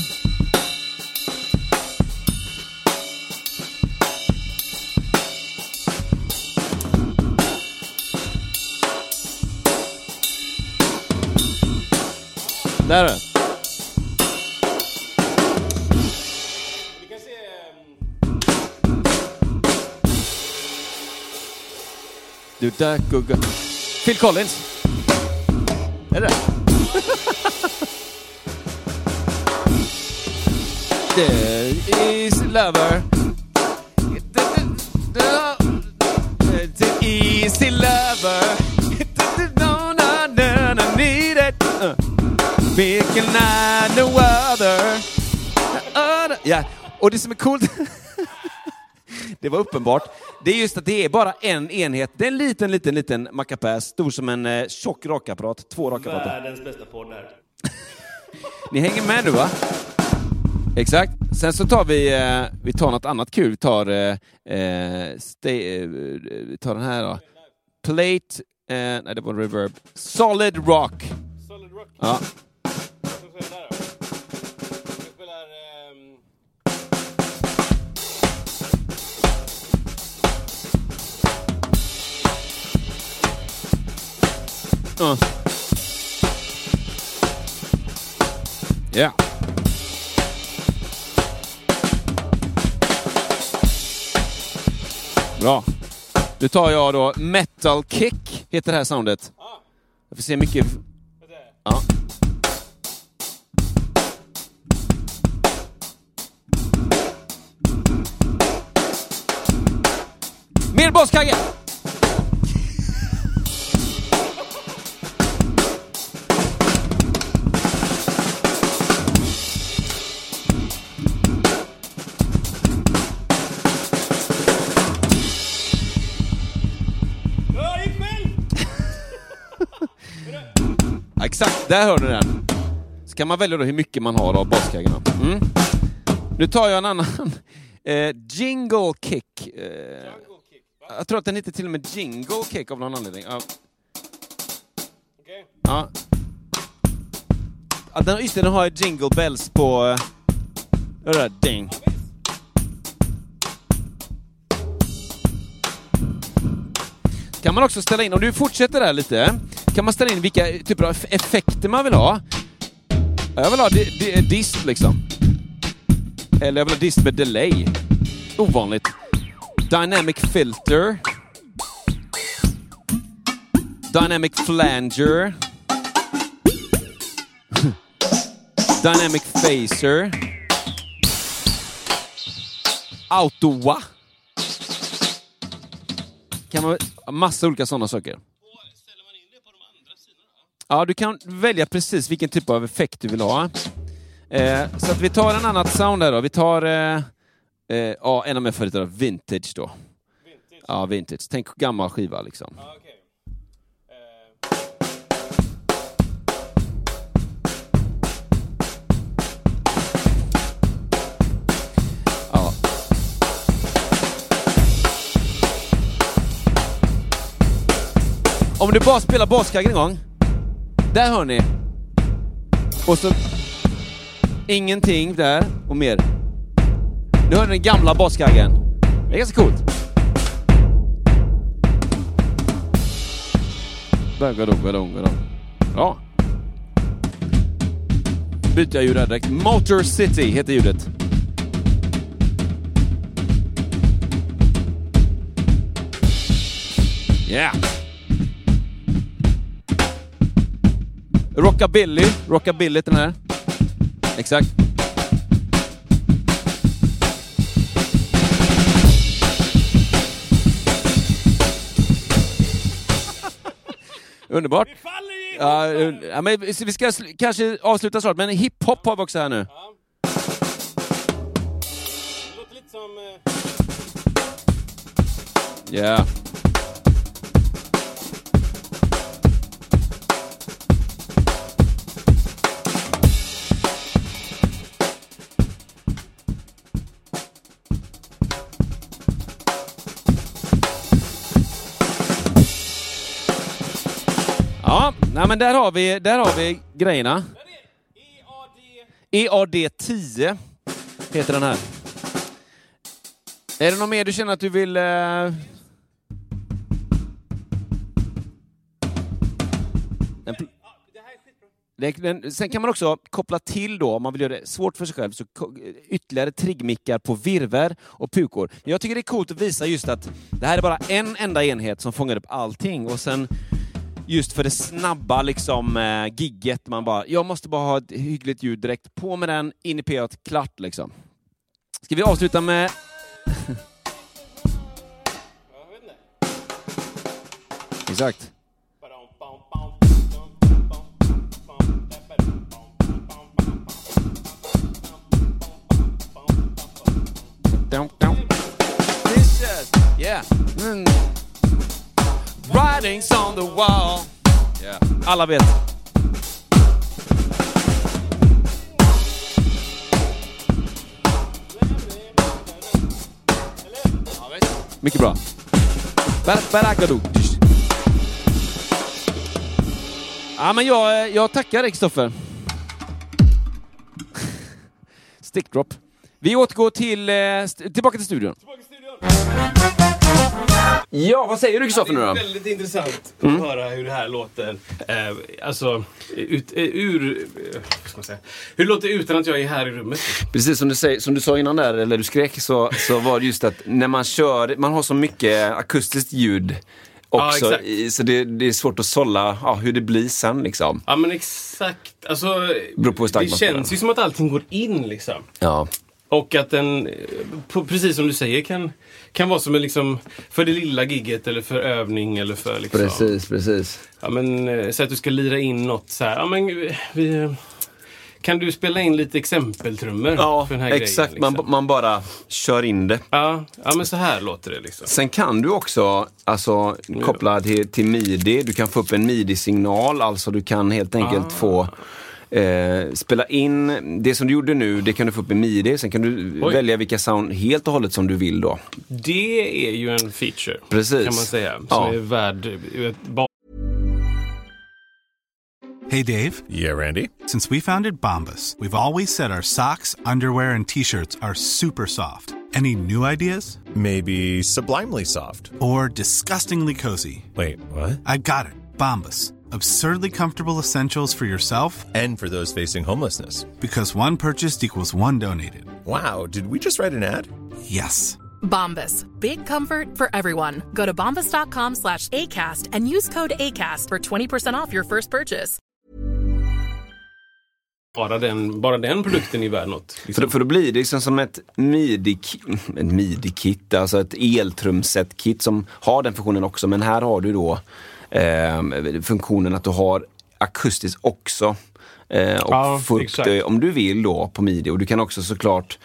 Där är Du där gugga. Phil Collins. Är det is lover. The easy lover. No, no, no, no, need it. Uh. Vilken no other. Uh, Ja, och det som är coolt Det var uppenbart. Det är just att det är bara en enhet. Det är en liten, liten, liten mackapär, stor som en eh, tjock rakapparat. Två rakapparater. Världens bästa podd här. Ni hänger med nu va? Exakt. Sen så tar vi, eh, vi tar något annat kul. Vi tar, eh, eh, stay, eh, vi tar den här då. Plate, eh, nej det var reverb. Solid rock. Solid Rock. Ja. Ska Bra. Nu tar jag då Metal Kick, heter det här soundet. Jag får se mycket... Ja. Mer baskagge! Där hör du den. Så kan man välja då hur mycket man har av baskaggarna. Mm. Nu tar jag en annan. (laughs) Eh, jingle kick. Eh, jag tror att den heter till och med Jingle kick av någon anledning. Ja. Okej. Ja. Ja, den, just det, den har jingle bells på... eh, Hör det? Ding. Kan man också ställa in, om du fortsätter där lite, kan man ställa in vilka typer av effekter man vill ha. Jag vill ha di- di- dist liksom. Eller jag vill ha dist med delay. Ovanligt. Dynamic filter. Dynamic flanger. (laughs) Dynamic phaser. Autowa. Kan man, massa olika sådana saker. Ja, du kan välja precis vilken typ av effekt du vill ha. Eh, så att vi tar en annat sound här då. Vi tar eh, eh, ja, en av mina favoriter, vintage då. Vintage? Ja, vintage. Tänk gammal skiva liksom. Ja, okej. Om du bara spelar baskaggen en gång. Där hör ni. Och så ingenting där och mer. Nu hör ni den gamla baskaggen. Det är ganska coolt. Bagadong, badong, badong. Ja. Byter jag ljud här direkt. Motor City heter ljudet. Yeah! Rockabilly, rockabilly den här. Exakt. (laughs) Underbart. Ja, eh, ja, men vi ska kanske avsluta snart, men hiphop har vi också här nu. Det låter lite som... eh, nej men där har vi, där har vi grejerna. EAD 10 heter den här. Är det något mer du känner att du vill... Eh... Den, sen kan man också koppla till då, om man vill göra det svårt för sig själv, så ytterligare triggmickar på virver och pukor. Jag tycker det är coolt att visa just att det här är bara en enda enhet som fångar upp allting och sen just för det snabba liksom eh, gigget, man bara, jag måste bara ha ett hyggligt ljud direkt, på med den, in i PA, klart liksom. Ska vi avsluta med... Exakt. Dum. Dishes. Yeah. Mm. Writings on the wall. Yeah. Alla vet. Mycket bra. Ja, men jag, jag tackar dig, Kristoffer. (laughs) Stickdrop. Vi återgår till, eh, st- tillbaka till studion. Ja, vad säger du Kristoffer nu Det då? är väldigt intressant att höra hur det här låter. Eh, alltså, ut, eh, ur... Eh, vad ska man säga? Hur det låter utan att jag är här i rummet. Precis som du, säger, som du sa innan där, eller du skrek, så, så var det just att när man kör, man har så mycket akustiskt ljud Ja, också, i, så det, det är svårt att sålla ja, hur det blir sen liksom. Ja men exakt. Alltså, det känns ju som att allting går in liksom. Ja. Och att den, eh, precis som du säger, kan, kan vara som en liksom, för det lilla gigget eller för övning eller för liksom... Precis, precis. Ja men, eh, så att du ska lira in något så här. Ja men, vi, kan du spela in lite exempeltrummor Ja, för den här exakt. grejen? Liksom? Man, man bara kör in det. Ja, ja, men så här låter det liksom. Sen kan du också alltså, koppla till, till midi. Du kan få upp en midi-signal, alltså du kan helt enkelt Ah. få eh, spela in det som du gjorde nu, det kan du få upp i midi. Sen kan du Oj. välja vilka sound helt och hållet som du vill då. Det är ju en feature, Precis. kan man säga. Som Ja. är värd Hey Dave, Yeah, Randy. since we founded Bombus, we've always said our socks, underwear, and t shirts are super soft. Any new ideas? Maybe sublimely soft. Or disgustingly cozy? Wait, what? I got it. Bombus. Absurdly comfortable essentials for yourself And for those facing homelessness. because one purchased equals one donated. Wow, did we just write an ad? Yes. Bombas. Big comfort for everyone. Go to bombas.com slash ACAST and use code ACAST for 20% off your first purchase. Bara den, bara den produkten är värd något. För, Liksom. för då blir det liksom som ett midi, ett midi-kit, alltså ett eltrumset-kit som har den funktionen också. Men här har du då eh, funktionen att du har akustiskt också. Eh, och Ja, fullt, exakt. eh, om du vill då på midi. Och du kan också såklart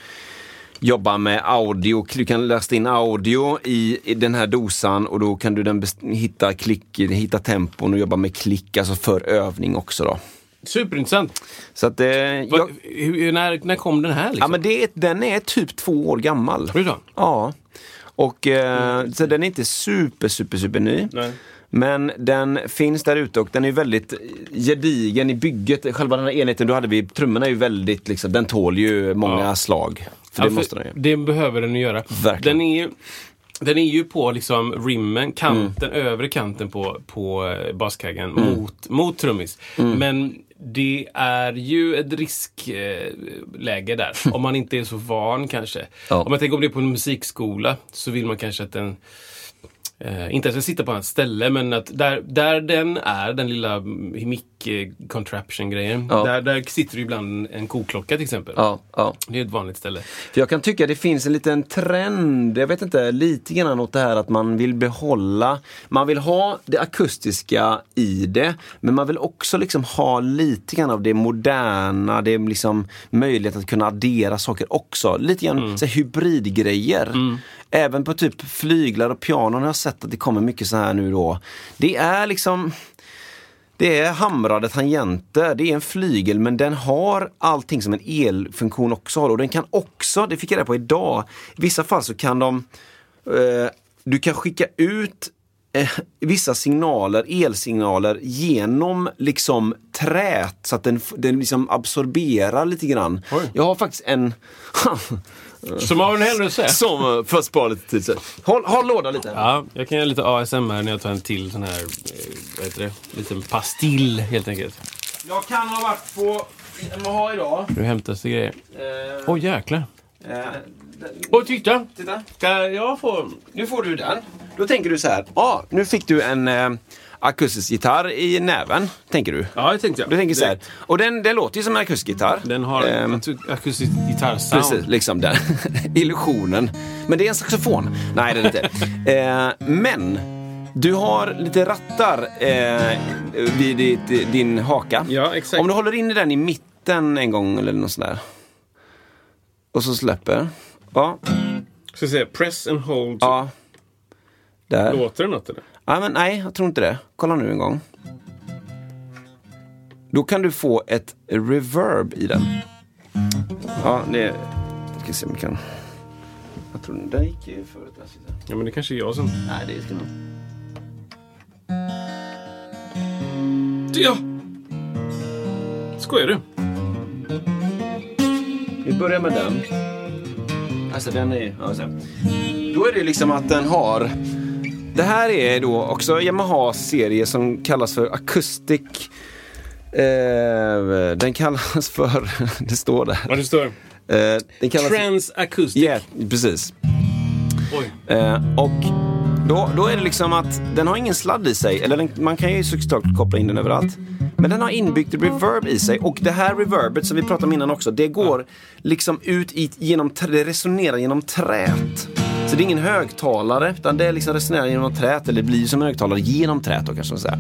jobba med audio. Du kan läsa in audio i, i den här dosan och då kan du den hitta klick, hitta tempon och jobba med klick, alltså för övning också då. Superintressant. Så att, eh, jag, hur, när, när kom den här? Liksom? Ja, men det är, den är typ två år gammal. Då. Ja. Och eh, så den är inte super, super, super ny. Nej. Men den finns där ute och den är väldigt gedigen i bygget. Själva den här enheten du hade vid trummorna är ju väldigt, liksom, den tål ju många Ja. slag. För Ja, det måste den ju. Det behöver den ju göra. Verkligen. Den är ju, den är ju på liksom rimmen, kanten, Mm. övre kanten på, på eh, baskaggen mot, mot trummis. Men det är ju ett riskläge där. (laughs) om man inte är så van kanske. Ja. Om man tänker om det är på en musikskola så vill man kanske att den Eh, inte att den sitter på hans ställe, men att där, där den är, den lilla mic contraption grejen Ja. där, där sitter det ibland en koklocka till exempel. Ja, ja. Det är ett vanligt ställe. För jag kan tycka det finns en liten trend, jag vet inte, lite grann åt det här att man vill behålla, man vill ha det akustiska i det, men man vill också liksom ha lite grann av det moderna, det är liksom möjlighet att kunna addera saker också. Lite grann så här, hybridgrejer. Även på typ flyglar och pianon har jag sett att det kommer mycket så här nu då. Det är liksom det är hamrade tangenter, det är en flygel men den har allting som en elfunktion också har. Och den kan också, det fick jag reda på idag, i vissa fall så kan de eh, Du kan skicka ut eh, vissa signaler, elsignaler genom liksom trät så att den, den liksom absorberar lite grann. Jag har faktiskt en (laughs) Som av en händelse. som, eh, för att spara lite tid. så- Håll, håll låda lite. Ja, jag kan göra lite ASMR när jag tar en till sån här, eh, vad heter det, liten pastill helt enkelt. Jag kan ha varit på MH idag. Nu hämtas det grejer. Åh oh, jäklar. Eh, Åh titta! titta. Ska jag få... Nu får du den. Då tänker du så här. Ja, ah, nu fick du en eh, akustisk gitarr i näven. Tänker du. Ja, det tänkte jag. Du tänker så här. Och den, den låter ju som en akustisk gitarr. Den har Ehm, ett akustiskt gitarrsound. Precis, liksom den (laughs) illusionen. Men det är en saxofon. Nej, det är det inte. (laughs) Eh, men du har lite rattar eh, vid ditt, din haka. Ja, exakt. Om du håller in den i mitten en gång eller något sånt där. Och så släpper. Ja, Ska säga press and hold. ja. Där. Låter det något eller? Ja, men nej, jag tror inte det. Kolla nu en gång. Då kan du få ett reverb i den. Ja, det... Ska se om vi kan... Jag tror den gick ju förut. Där. Ja, men det kanske är jag som... Nej, det ska nog... Ja! Skojar du? Vi börjar med den. Alltså den är... Ja. Då är det liksom att den har... Det här är då också Yamahas serie som kallas för Acoustic... Eh, den kallas för... (laughs) det står där. Ja, det står. Eh, den kallas... Trans acoustic. Ja, precis. Oj. Eh, och då, då är det liksom att den har ingen sladd i sig. Eller den, man kan ju såklart koppla in den överallt. Men den har inbyggt reverb i sig. Och det här reverbet som vi pratade om innan också. Det går liksom ut i, genom, det resonerar genom trät. Så det är ingen högtalare utan det liksom resonerar genom trät. Eller blir som en högtalare genom trät då kanske man säga.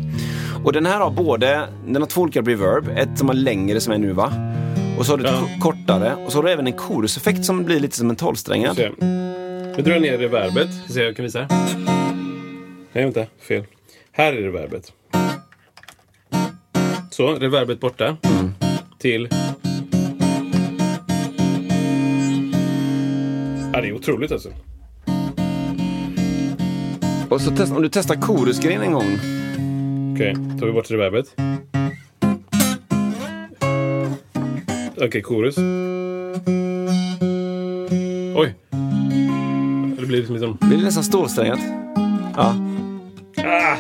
Och den här har både, den har två olika reverb. Ett som är längre som är nu va. Och så har du Ja. ko- kortare. Och så har du även en choruseffekt som blir lite som en tolvsträngad. Nu drar jag ner reverbet. Ska se, jag kan visa. Nej, vänta. Fel. Här är reverbet. Så, reverbet borta. Till... Ja, det är otroligt alltså. Och så test, om du testar chorusgrejen en gång. Okej, tar vi bort reverbet. Okej, chorus. Oj! Det blir liksom... liksom... Blir det nästan stålsträngat? Ja. Ah!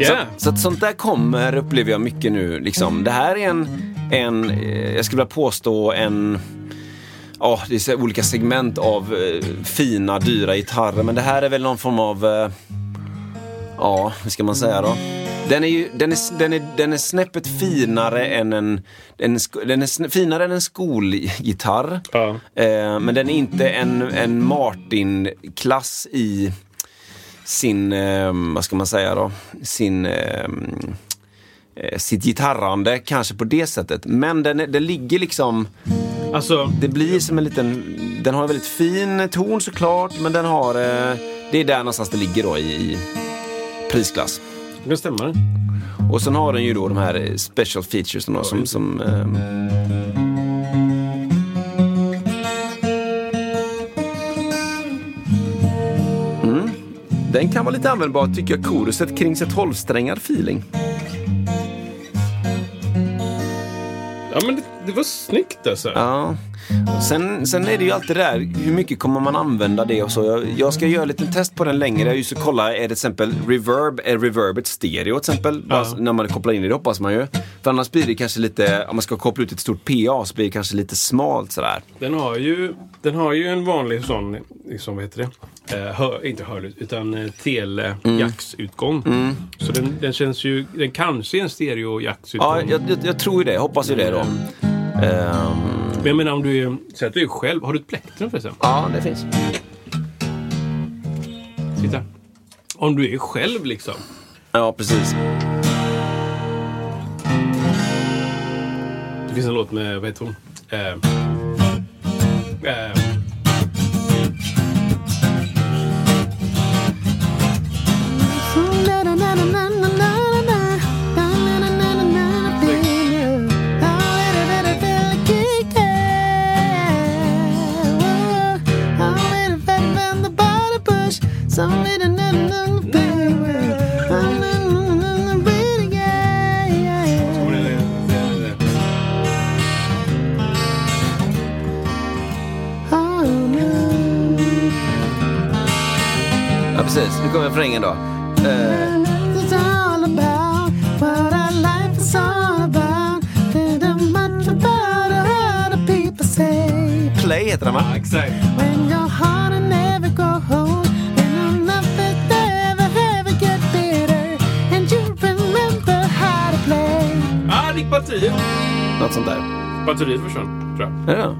Yeah. Så, så att sånt där kommer, upplever jag mycket nu. Liksom. Det här är en, en eh, jag skulle vilja påstå en Ja, det är så olika segment av eh, fina, dyra gitarrer. Men det här är väl någon form av... Eh, ja, vad ska man säga då? Den är ju den är, den är, den är snäppet finare än en... en den är finare än en skolgitarr. Ja. Eh, men den är inte en, en Martin-klass i sin, eh, vad ska man säga då, sin, eh, eh, sitt gitarrande kanske på det sättet. Men den, den ligger liksom, Alltså, det blir som en liten, den har en väldigt fin ton såklart, men den har, eh, det är där någonstans det ligger då i, i prisklass. det kan stämma. Och sen har den ju då de här eh, special features då, som, som ehm, mm. Den kan vara lite användbar tycker jag, koruset kring sig 12-strängad feeling. Ja, men det, det var snyggt alltså. Ja. Sen, sen är det ju alltid det där, hur mycket kommer man använda det och så. Jag, jag ska göra lite test på den längre. Jag just kolla, är det till exempel reverb, är reverbet stereo till exempel? Bara s- När man kopplar in det, det hoppas man ju. För annars blir det kanske lite, om man ska koppla ut ett stort PA så blir det kanske lite smalt sådär. Den har ju, den har ju en vanlig sån, liksom, vad heter det? Eh, hör, inte hörlur, utan eh, telejacksutgång. Så den, den känns ju, den kanske är en stereo-jacksutgång. Ja, jag, jag, jag tror ju det. Hoppas ju det då. Ehm, Men jag menar om du är, säg att du är själv. Har du ett plektrum förresten? ja, det finns. Titta. Om du är själv liksom. Ja, precis. Det finns en låt med, vad heter hon? Eh, eh, Ja, precis. Nu kommer refrängen då. Play heter den va? exakt. Batteriet. Något sånt där. Batteriet försvann, tror jag. Ja.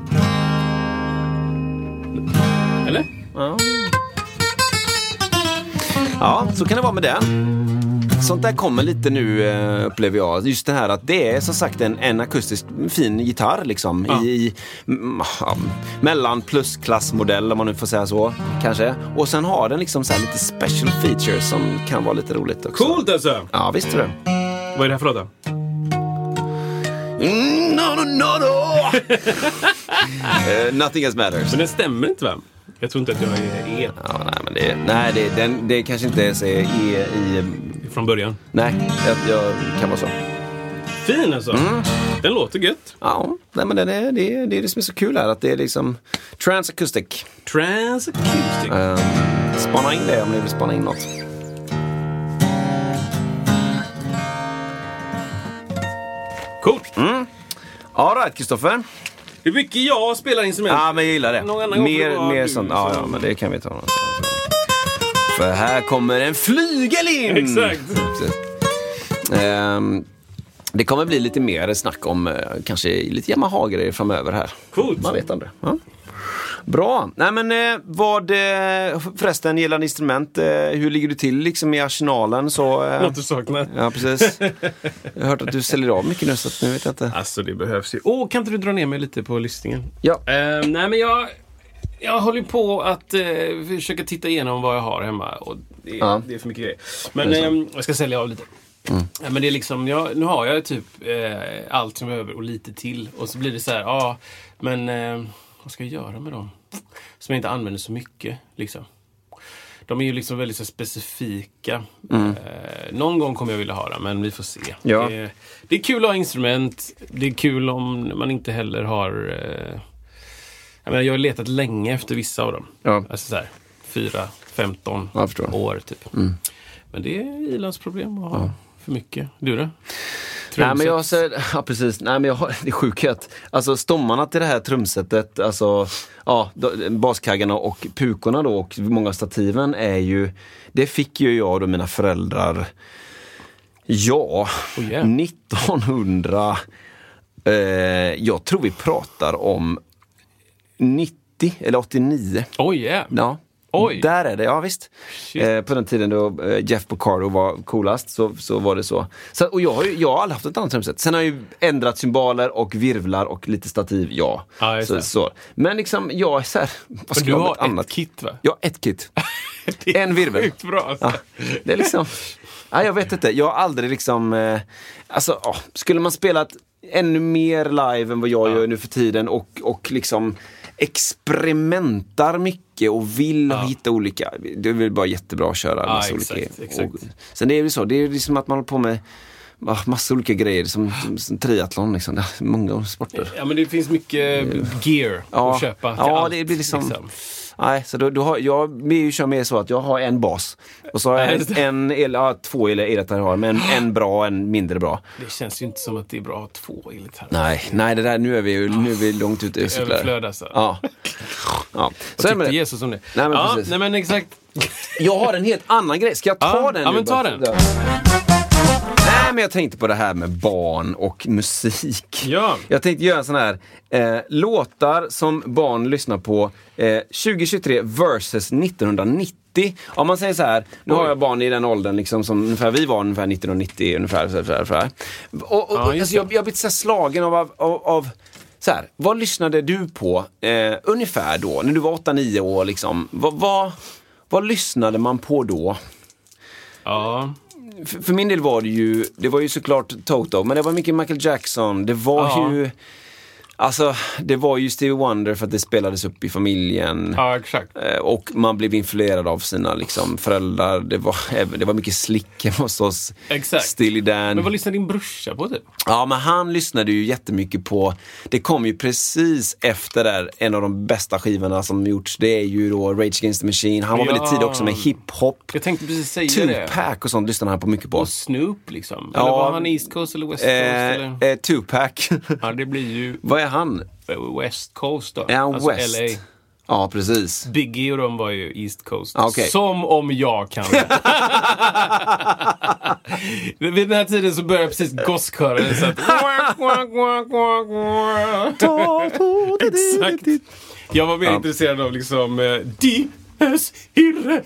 Eller? Ja. ja, så kan det vara med den. Sånt där kommer lite nu eh, upplever jag. Just det här att det är som sagt en, en akustisk fin gitarr liksom. Ja. I, ja, mellan plusklassmodell om man nu får säga så. Kanske. Och sen har den liksom så här lite special features som kan vara lite roligt också. Coolt alltså! Ja, visst är det. Vad är det här för låt då? Mm, no, no, no, no. (laughs) Eh, nothing else matters. Men den stämmer inte va? Jag tror inte att jag är E Ja, nej, men det, nej det, den, det kanske inte ens är i... i från början. nej, jag, jag kan vara så. Fin alltså! Den låter gött. Ja, nej, men den är, det, är, det är det som är så kul här, att det är liksom transacoustic. Transacoustic. Um, spana in det om ni vill spana in något. Coolt! All right, Kristoffer. Hur mycket jag spelar instrument. Ja, men jag gillar det. Någon annan gång Mer, vara mer sånt. Ja, ja, men det kan vi ta. någonstans. För här kommer en flygel in! Exakt. Ehm, det kommer bli lite mer snack om eh, kanske lite Yamaha-grejer framöver här. Coolt. Man vet aldrig. Ja. Bra. Nej men eh, vad, eh, förresten gällande instrument, eh, hur ligger du till liksom i arsenalen? Så, eh, Något du saknar. Ja, precis. Jag har hört att du säljer av mycket nu så att nu vet jag inte. Alltså det behövs ju. Åh, kan inte du dra ner mig lite på listningen? Ja. Eh, nej men jag, jag håller på att eh, försöka titta igenom vad jag har hemma. Och det, Ja. det är för mycket grejer. Men ehm, jag ska sälja av lite. Ja, men det är liksom, jag, nu har jag typ eh, allt som jag behöver och lite till. Och så blir det så här, ja, men eh, vad ska jag göra med dem? Som jag inte använder så mycket. Liksom. De är ju liksom väldigt så specifika. Eh, någon gång kommer jag vilja ha dem, men vi får se. Ja. Det, det är kul att ha instrument. Det är kul om man inte heller har... Eh, jag, menar, jag har letat länge efter vissa av dem. Ja. Alltså så här, 4, 15 Jag förstår. år typ. Men det är ilandsproblem att ha för mycket. Du då? Nej men jag så, (laughs) ja precis, nej men jag har, det är sjukt att, alltså stommarna till det här trumsetet, alltså ja, baskaggarna och pukorna då och många stativen är ju, det fick ju jag och då mina föräldrar, ja, Oh, yeah. 1900, eh, jag tror vi pratar om 90 eller 89. Oj, yeah. Ja. Oj. Där är det, ja visst. Eh, på den tiden då eh, Jeff Porcaro var coolast så, så var det så. så och jag har, ju, jag har aldrig haft ett annat trumset. Sen har jag ju ändrat symboler och virvlar och lite stativ, ja. Ja, så, så. Men liksom, jag är såhär, vad Men ska du har ett annat? kit va? Ja, ett kit. (laughs) En virvel. Sjukt bra. Alltså. Ja, det är liksom, nej, jag vet inte, jag har aldrig liksom, eh, alltså ja, skulle man spelat ännu mer live än vad jag gör nu för tiden och, och liksom experimentar mycket och vill hitta olika, det är väl bara jättebra att köra Ja, massa exakt, olika. exakt. Och, sen det är ju så, det är liksom att man håller på med ah, massa olika grejer som, som, triathlon liksom, det många sporter. Ja, men det finns mycket gear Ja, att köpa till ja allt, det blir liksom... Nej, så då, då har, jag kör mer så att jag har en bas. Och så har jag en, el, ja, två el- elgitarrer har, men (gasps) en bra och en mindre bra. Det känns ju inte som att det är bra att ha två elgitarrer. Nej, nej det där, nu är vi, ju- nu är vi långt ute och cyklar. Överflöd alltså. Ja. (laughs) ja. Så Vad tyckte det. Jesus om det? Nej, men ja, precis. nej men exakt. Jag har en helt annan grej, ska jag ta Ja, den ja, nu? men ta bara? den. Nej, men jag tänkte på det här med barn och musik. Ja. Jag tänkte göra en sån här eh, låtar som barn lyssnar på eh, 2023 versus 1990. Om man säger så här, nu har jag barn i den åldern liksom som ungefär vi var ungefär 1990 ungefär. Så här, så här, så här. Och, och, Ja, och, just alltså, jag, jag blir så här slagen av, av, av, av så här, vad lyssnade du på eh, ungefär då, när du var 8-9 år? Liksom? Vad, vad, vad lyssnade man på då? Ja. För, min del var det ju, det var ju såklart Toto, men det var mycket Michael Jackson. Det var Ja. ju, alltså det var ju Stevie Wonder för att det spelades upp i familjen. ja, exakt. Eh, Och man blev influerad av sina liksom, föräldrar. Det var, (laughs) det var mycket slick hemma hos oss. Exakt. Steely Dan. Men vad lyssnar din brorsa på typ? Ja, men han lyssnade ju jättemycket på, det kom ju precis efter där, en av de bästa skivorna som gjorts. Det är ju då Rage Against the Machine. Han var Ja. väldigt tidig också med hiphop. Jag tänkte precis säga det. Tupac och sånt lyssnade han på mycket på. Och Snoop liksom. Ja. Eller var han East Coast eller West Coast? eller? Eh, eh, Tupac. Ja, det blir ju (laughs) Vad är han? West Coast då. Är han alltså West? LA. Ja, precis. Biggie och de var ju East Coast. Okej. Som om jag kan. (laughs) Vid den här tiden så började precis gosskören så att... Exakt. Jag var mer intresserad av liksom eh, D.S. Irre,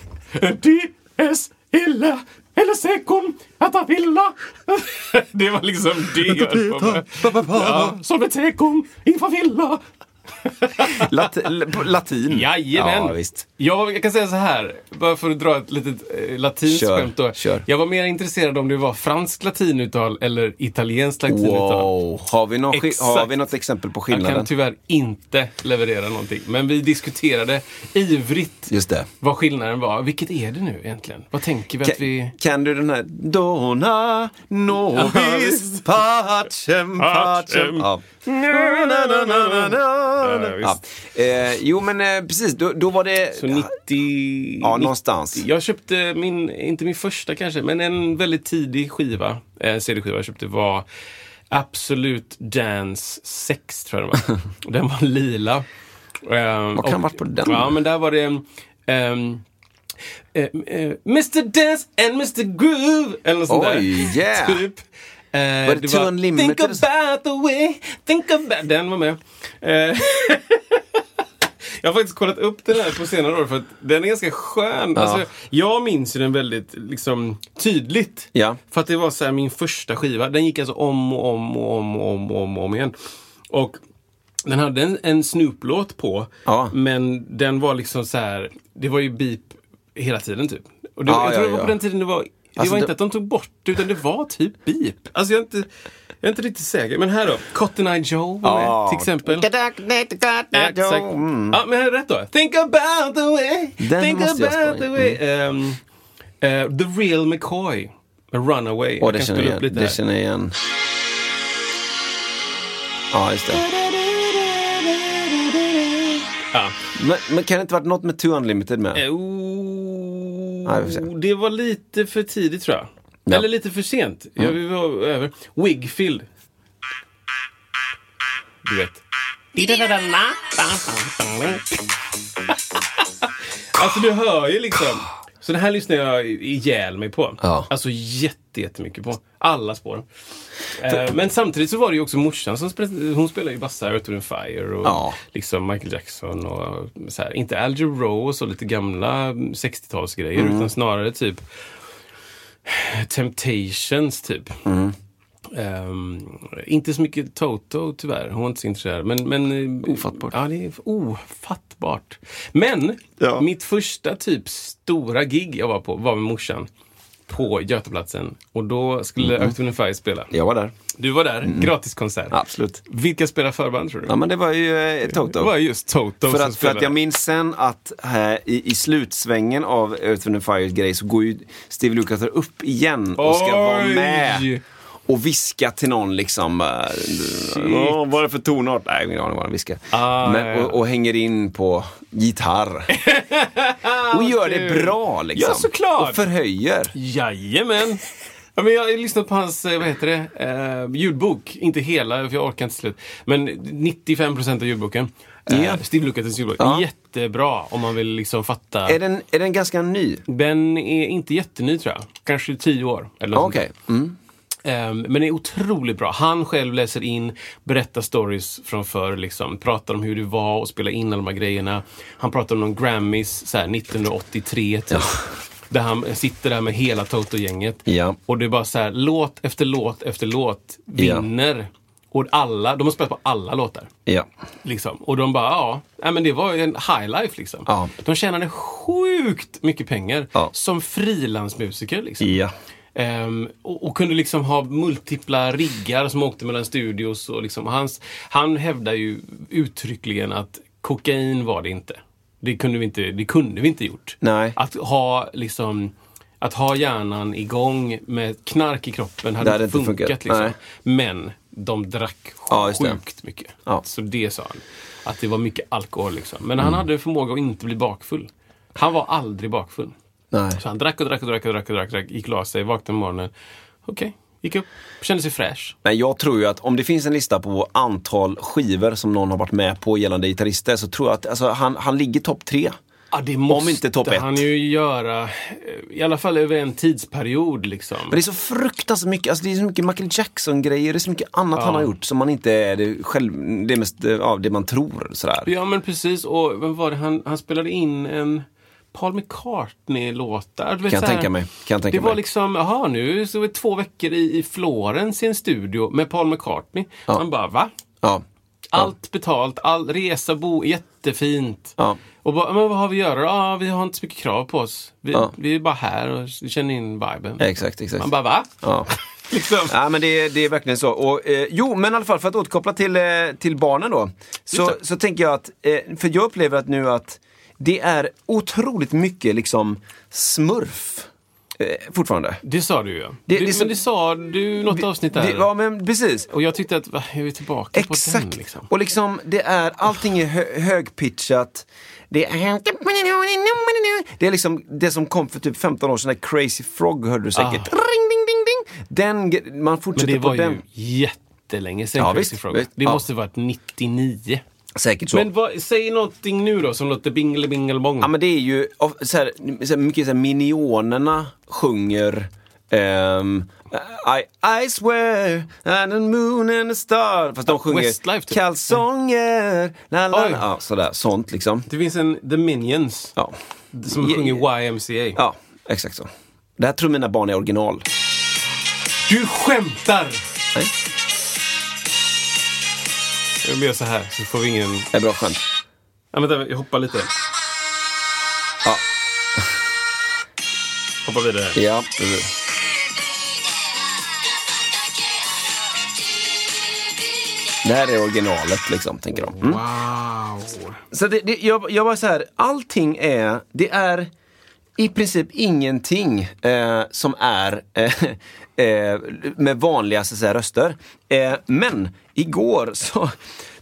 D.S. Illa, eller sekon, att villa. (laughs) Det var liksom det jag (laughs) höll på med. Ja, Som ett sekon inför villa. Lat latin. Jajamän! Ja, visst. Jag, jag kan säga så här, bara för att dra ett litet eh, latinskt Kör, skämt då. kör. Jag var mer intresserad om det var fransk latinuttal eller italienskt latinuttal. Wow. Har vi, någon, har vi något exempel på Jag kan skillnaden? tyvär inte leverera någonting. Men vi diskuterade ivrigt Just det. vad skillnaden var. Vilket är det nu egentligen? Vad tänker vi att vi... Kan, du den här Dona nobis pacem pacem. Ja. Ja, Ja. visst. Eh, jo men eh, precis, då, då var det... Så 90... Ja, någonstans. Jag köpte min, inte min första kanske, men en väldigt tidig skiva, eh, CD-skiva jag köpte var Absolut Dance 6 tror jag den var. (laughs) Den var lila. Um, Vad kan ha varit på den? Ja, men där var det um, eh, eh, Mr Dance and Mr Groove. Eller något sånt där. Oj, yeah. (laughs) typ. Eh, Var det Two Unlimited? Think about the way, think about... Den var med. Eh, (laughs) Jag har faktiskt kollat upp den här på senare år för att den är ganska skön. Ja. Alltså, jag minns ju den väldigt liksom, tydligt. Ja. För att det var så här, min första skiva. Den gick alltså om och om och om och om och om, om igen. Och den hade en, en Snoop-låt på. Ja. Men den var liksom så här. Det var ju beep hela tiden typ. Och det, Ja, jag tror ja, det var ja. på den tiden det var det Alltså, var det- inte att de tog bort det, utan det var typ beep. Alltså jag är inte, jag är inte riktigt säker. Men här då. Cotton Eye Joe var med Ja. till exempel. Ja, Exakt. mm. Ja, men här är rätt då. Think about the way. Den think about the way. Ehm, eh, the Real McCoy. Runaway. Jag det känner jag lite Det känner jag igen. Ja, just det. Ja. Men, men kan det inte varit något med Two Unlimited med? Oh, Ja, det var lite för tidigt tror jag. Ja. Eller lite för sent. Ja, vi var över. Wigfield. Du vet. Alltså du hör ju liksom. Så det här lyssnar jag ihjäl mig på. Ja. Alltså jätte, jättemycket på. Alla spår. Eh, men samtidigt så var det ju också morsan som spelade, hon spelade ju bassa Earth and Fire och Ja. liksom Michael Jackson och så här. Inte Al Jarreau och så lite gamla 60-talsgrejer Mm. utan snarare typ Temptations typ. Mm. Ehm, inte så mycket Toto tyvärr. Hon var inte så intresserad. Men, men, Ofattbart. Ja, det är ofattbart. Men Ja. mitt första typ stora gig jag var på var med morsan. På Götaplatsen. Och då skulle mm. Earth, Fire spela. Jag var där. Du var där, gratiskonsert. Absolut. Vilka spelar förband tror du? Ja, men det var ju eh, Toto. Det var just Toto För som att, för spelade. att jag minns sen att här, i, i slutsvängen av Earth, Wind Fires grej så går ju Steve Lukather upp igen och ska vara med. Och viska till någon liksom. eh, "Åh, vad är det för tonart? Nej, ingen aning vad han viskar. Ah, Men, ja, ja. och, och hänger in på gitarr. (laughs) och gör det bra liksom. Ja, såklart. Och förhöjer. Jajamän! Ja, men jag har lyssnat på hans, eh, vad heter det, eh, ljudbok. Inte hela, för jag orkar inte slut. Men 95 procent av ljudboken. Eh, Ja. Steve Lukathes ljudbok. Ja. Jättebra om man vill liksom fatta. Är den, är den ganska ny? Den är inte jätteny tror jag. Kanske tio år. Eller Okej. Mm. Ehm, men det är otroligt bra. Han själv läser in, berättar stories från förr, liksom, pratar om hur det var att spela in alla de här grejerna. Han pratar om någon Grammys så här, 1983 typ. Där han sitter där med hela Toto-gänget. Ja. Och det är bara så här, låt efter låt efter låt vinner. Och alla, de har spelat på alla låtar. Ja. Liksom. Och de bara, ja, nej, men det var en high life liksom. Ja. De tjänade sjukt mycket pengar Ja. som frilansmusiker. Liksom. Ja. Ehm, och, och kunde liksom ha multipla riggar som åkte mellan studios. Och liksom, hans, han hävdar ju uttryckligen att kokain var det inte. Det kunde vi inte, det kunde vi inte gjort. Nej. Att ha liksom att ha hjärnan igång med knark i kroppen hade, hade inte funkat. funkat. Liksom. Men de drack Ja, sjukt mycket. Ja. Så det sa han. Att det var mycket alkohol. Liksom. Men han hade förmåga att inte bli bakfull. Han var aldrig bakfull. Nej. Så han drack och drack och drack och drack och drack, drack gick och la sig, vaknade på morgonen. Okej, gick upp, kände sig fräsch. Men jag tror ju att om det finns en lista på antal skivor som någon har varit med på gällande gitarrister så tror jag att alltså, han, han ligger topp tre. Ja, det måste inte topp ett. han ju göra, eh, i alla fall över en tidsperiod. Liksom. Men det är så fruktansvärt mycket, alltså det är så mycket Michael Jackson-grejer, det är så mycket annat han har gjort som man inte är det, själv, det, mest, eh, ja, det man tror. Sådär. Ja, men precis. Och vem var det? Han, han spelade in en Paul McCartney-låt där. Du vet, Kan här- tänka mig. Kan det var liksom, jaha nu så det två veckor i, i Florens i en studio med Paul McCartney. Man bara, va? Ja. Allt betalt, all resa, bo, jättefint. Ja. Och bara, men vad har vi att göra? Ja, vi har inte så mycket krav på oss. Vi, Ja. vi är bara här och känner in viben. Exakt, exakt. Man bara, va? Ja. (laughs) liksom. Ja, men det, är- det är verkligen så. Och, eh, jo, men i alla fall för att återkoppla till, eh, till barnen då. Så, så tänker jag att, eh, för jag upplever att nu att det är otroligt mycket liksom smurf. Eh, fortfarande. Det sa du ju. Det- Det, det är det, men det sa du något avsnitt där. Det, ja, men precis. Och jag tyckte att, va, är vi tillbaka på Exakt. den liksom? Och liksom, det är, allting är hö högpitchat. Det är, det är liksom det som kom för typ 15 år sedan, Crazy Frog hörde du säkert. Ah. Ring, ding, ding, ding. Den, man Men fortsätter det på var den. ju jättelänge sedan Ja, Crazy visst, Frog. visst. Det Ja. måste varit 99. Säkert så. Men vad, säg någonting nu då som låter bingle bingle bong. Ja men det är ju så här, så här, mycket så här, minionerna sjunger ehm, I, I swear and the moon and the star. Fast de sjunger Westlife, typ. kalsonger, la la. Ja, sådär, sånt liksom. Det finns en The Minions Ja. som Ja, sjunger YMCA. ja, exakt så. Det här tror mina barn är original. Du skämtar! Nej, Jag gör så här så får vi ingen... det är bra skämt. Ja, vänta, jag hoppar lite. Ja, Hoppa vidare. ja. precis. Det här är originalet liksom, tänker de. Mm. Wow! Så det, det, jag, jag var så här, allting är, det är i princip ingenting eh, som är eh, (laughs) eh, med vanliga så att säga, röster. Eh, men igår så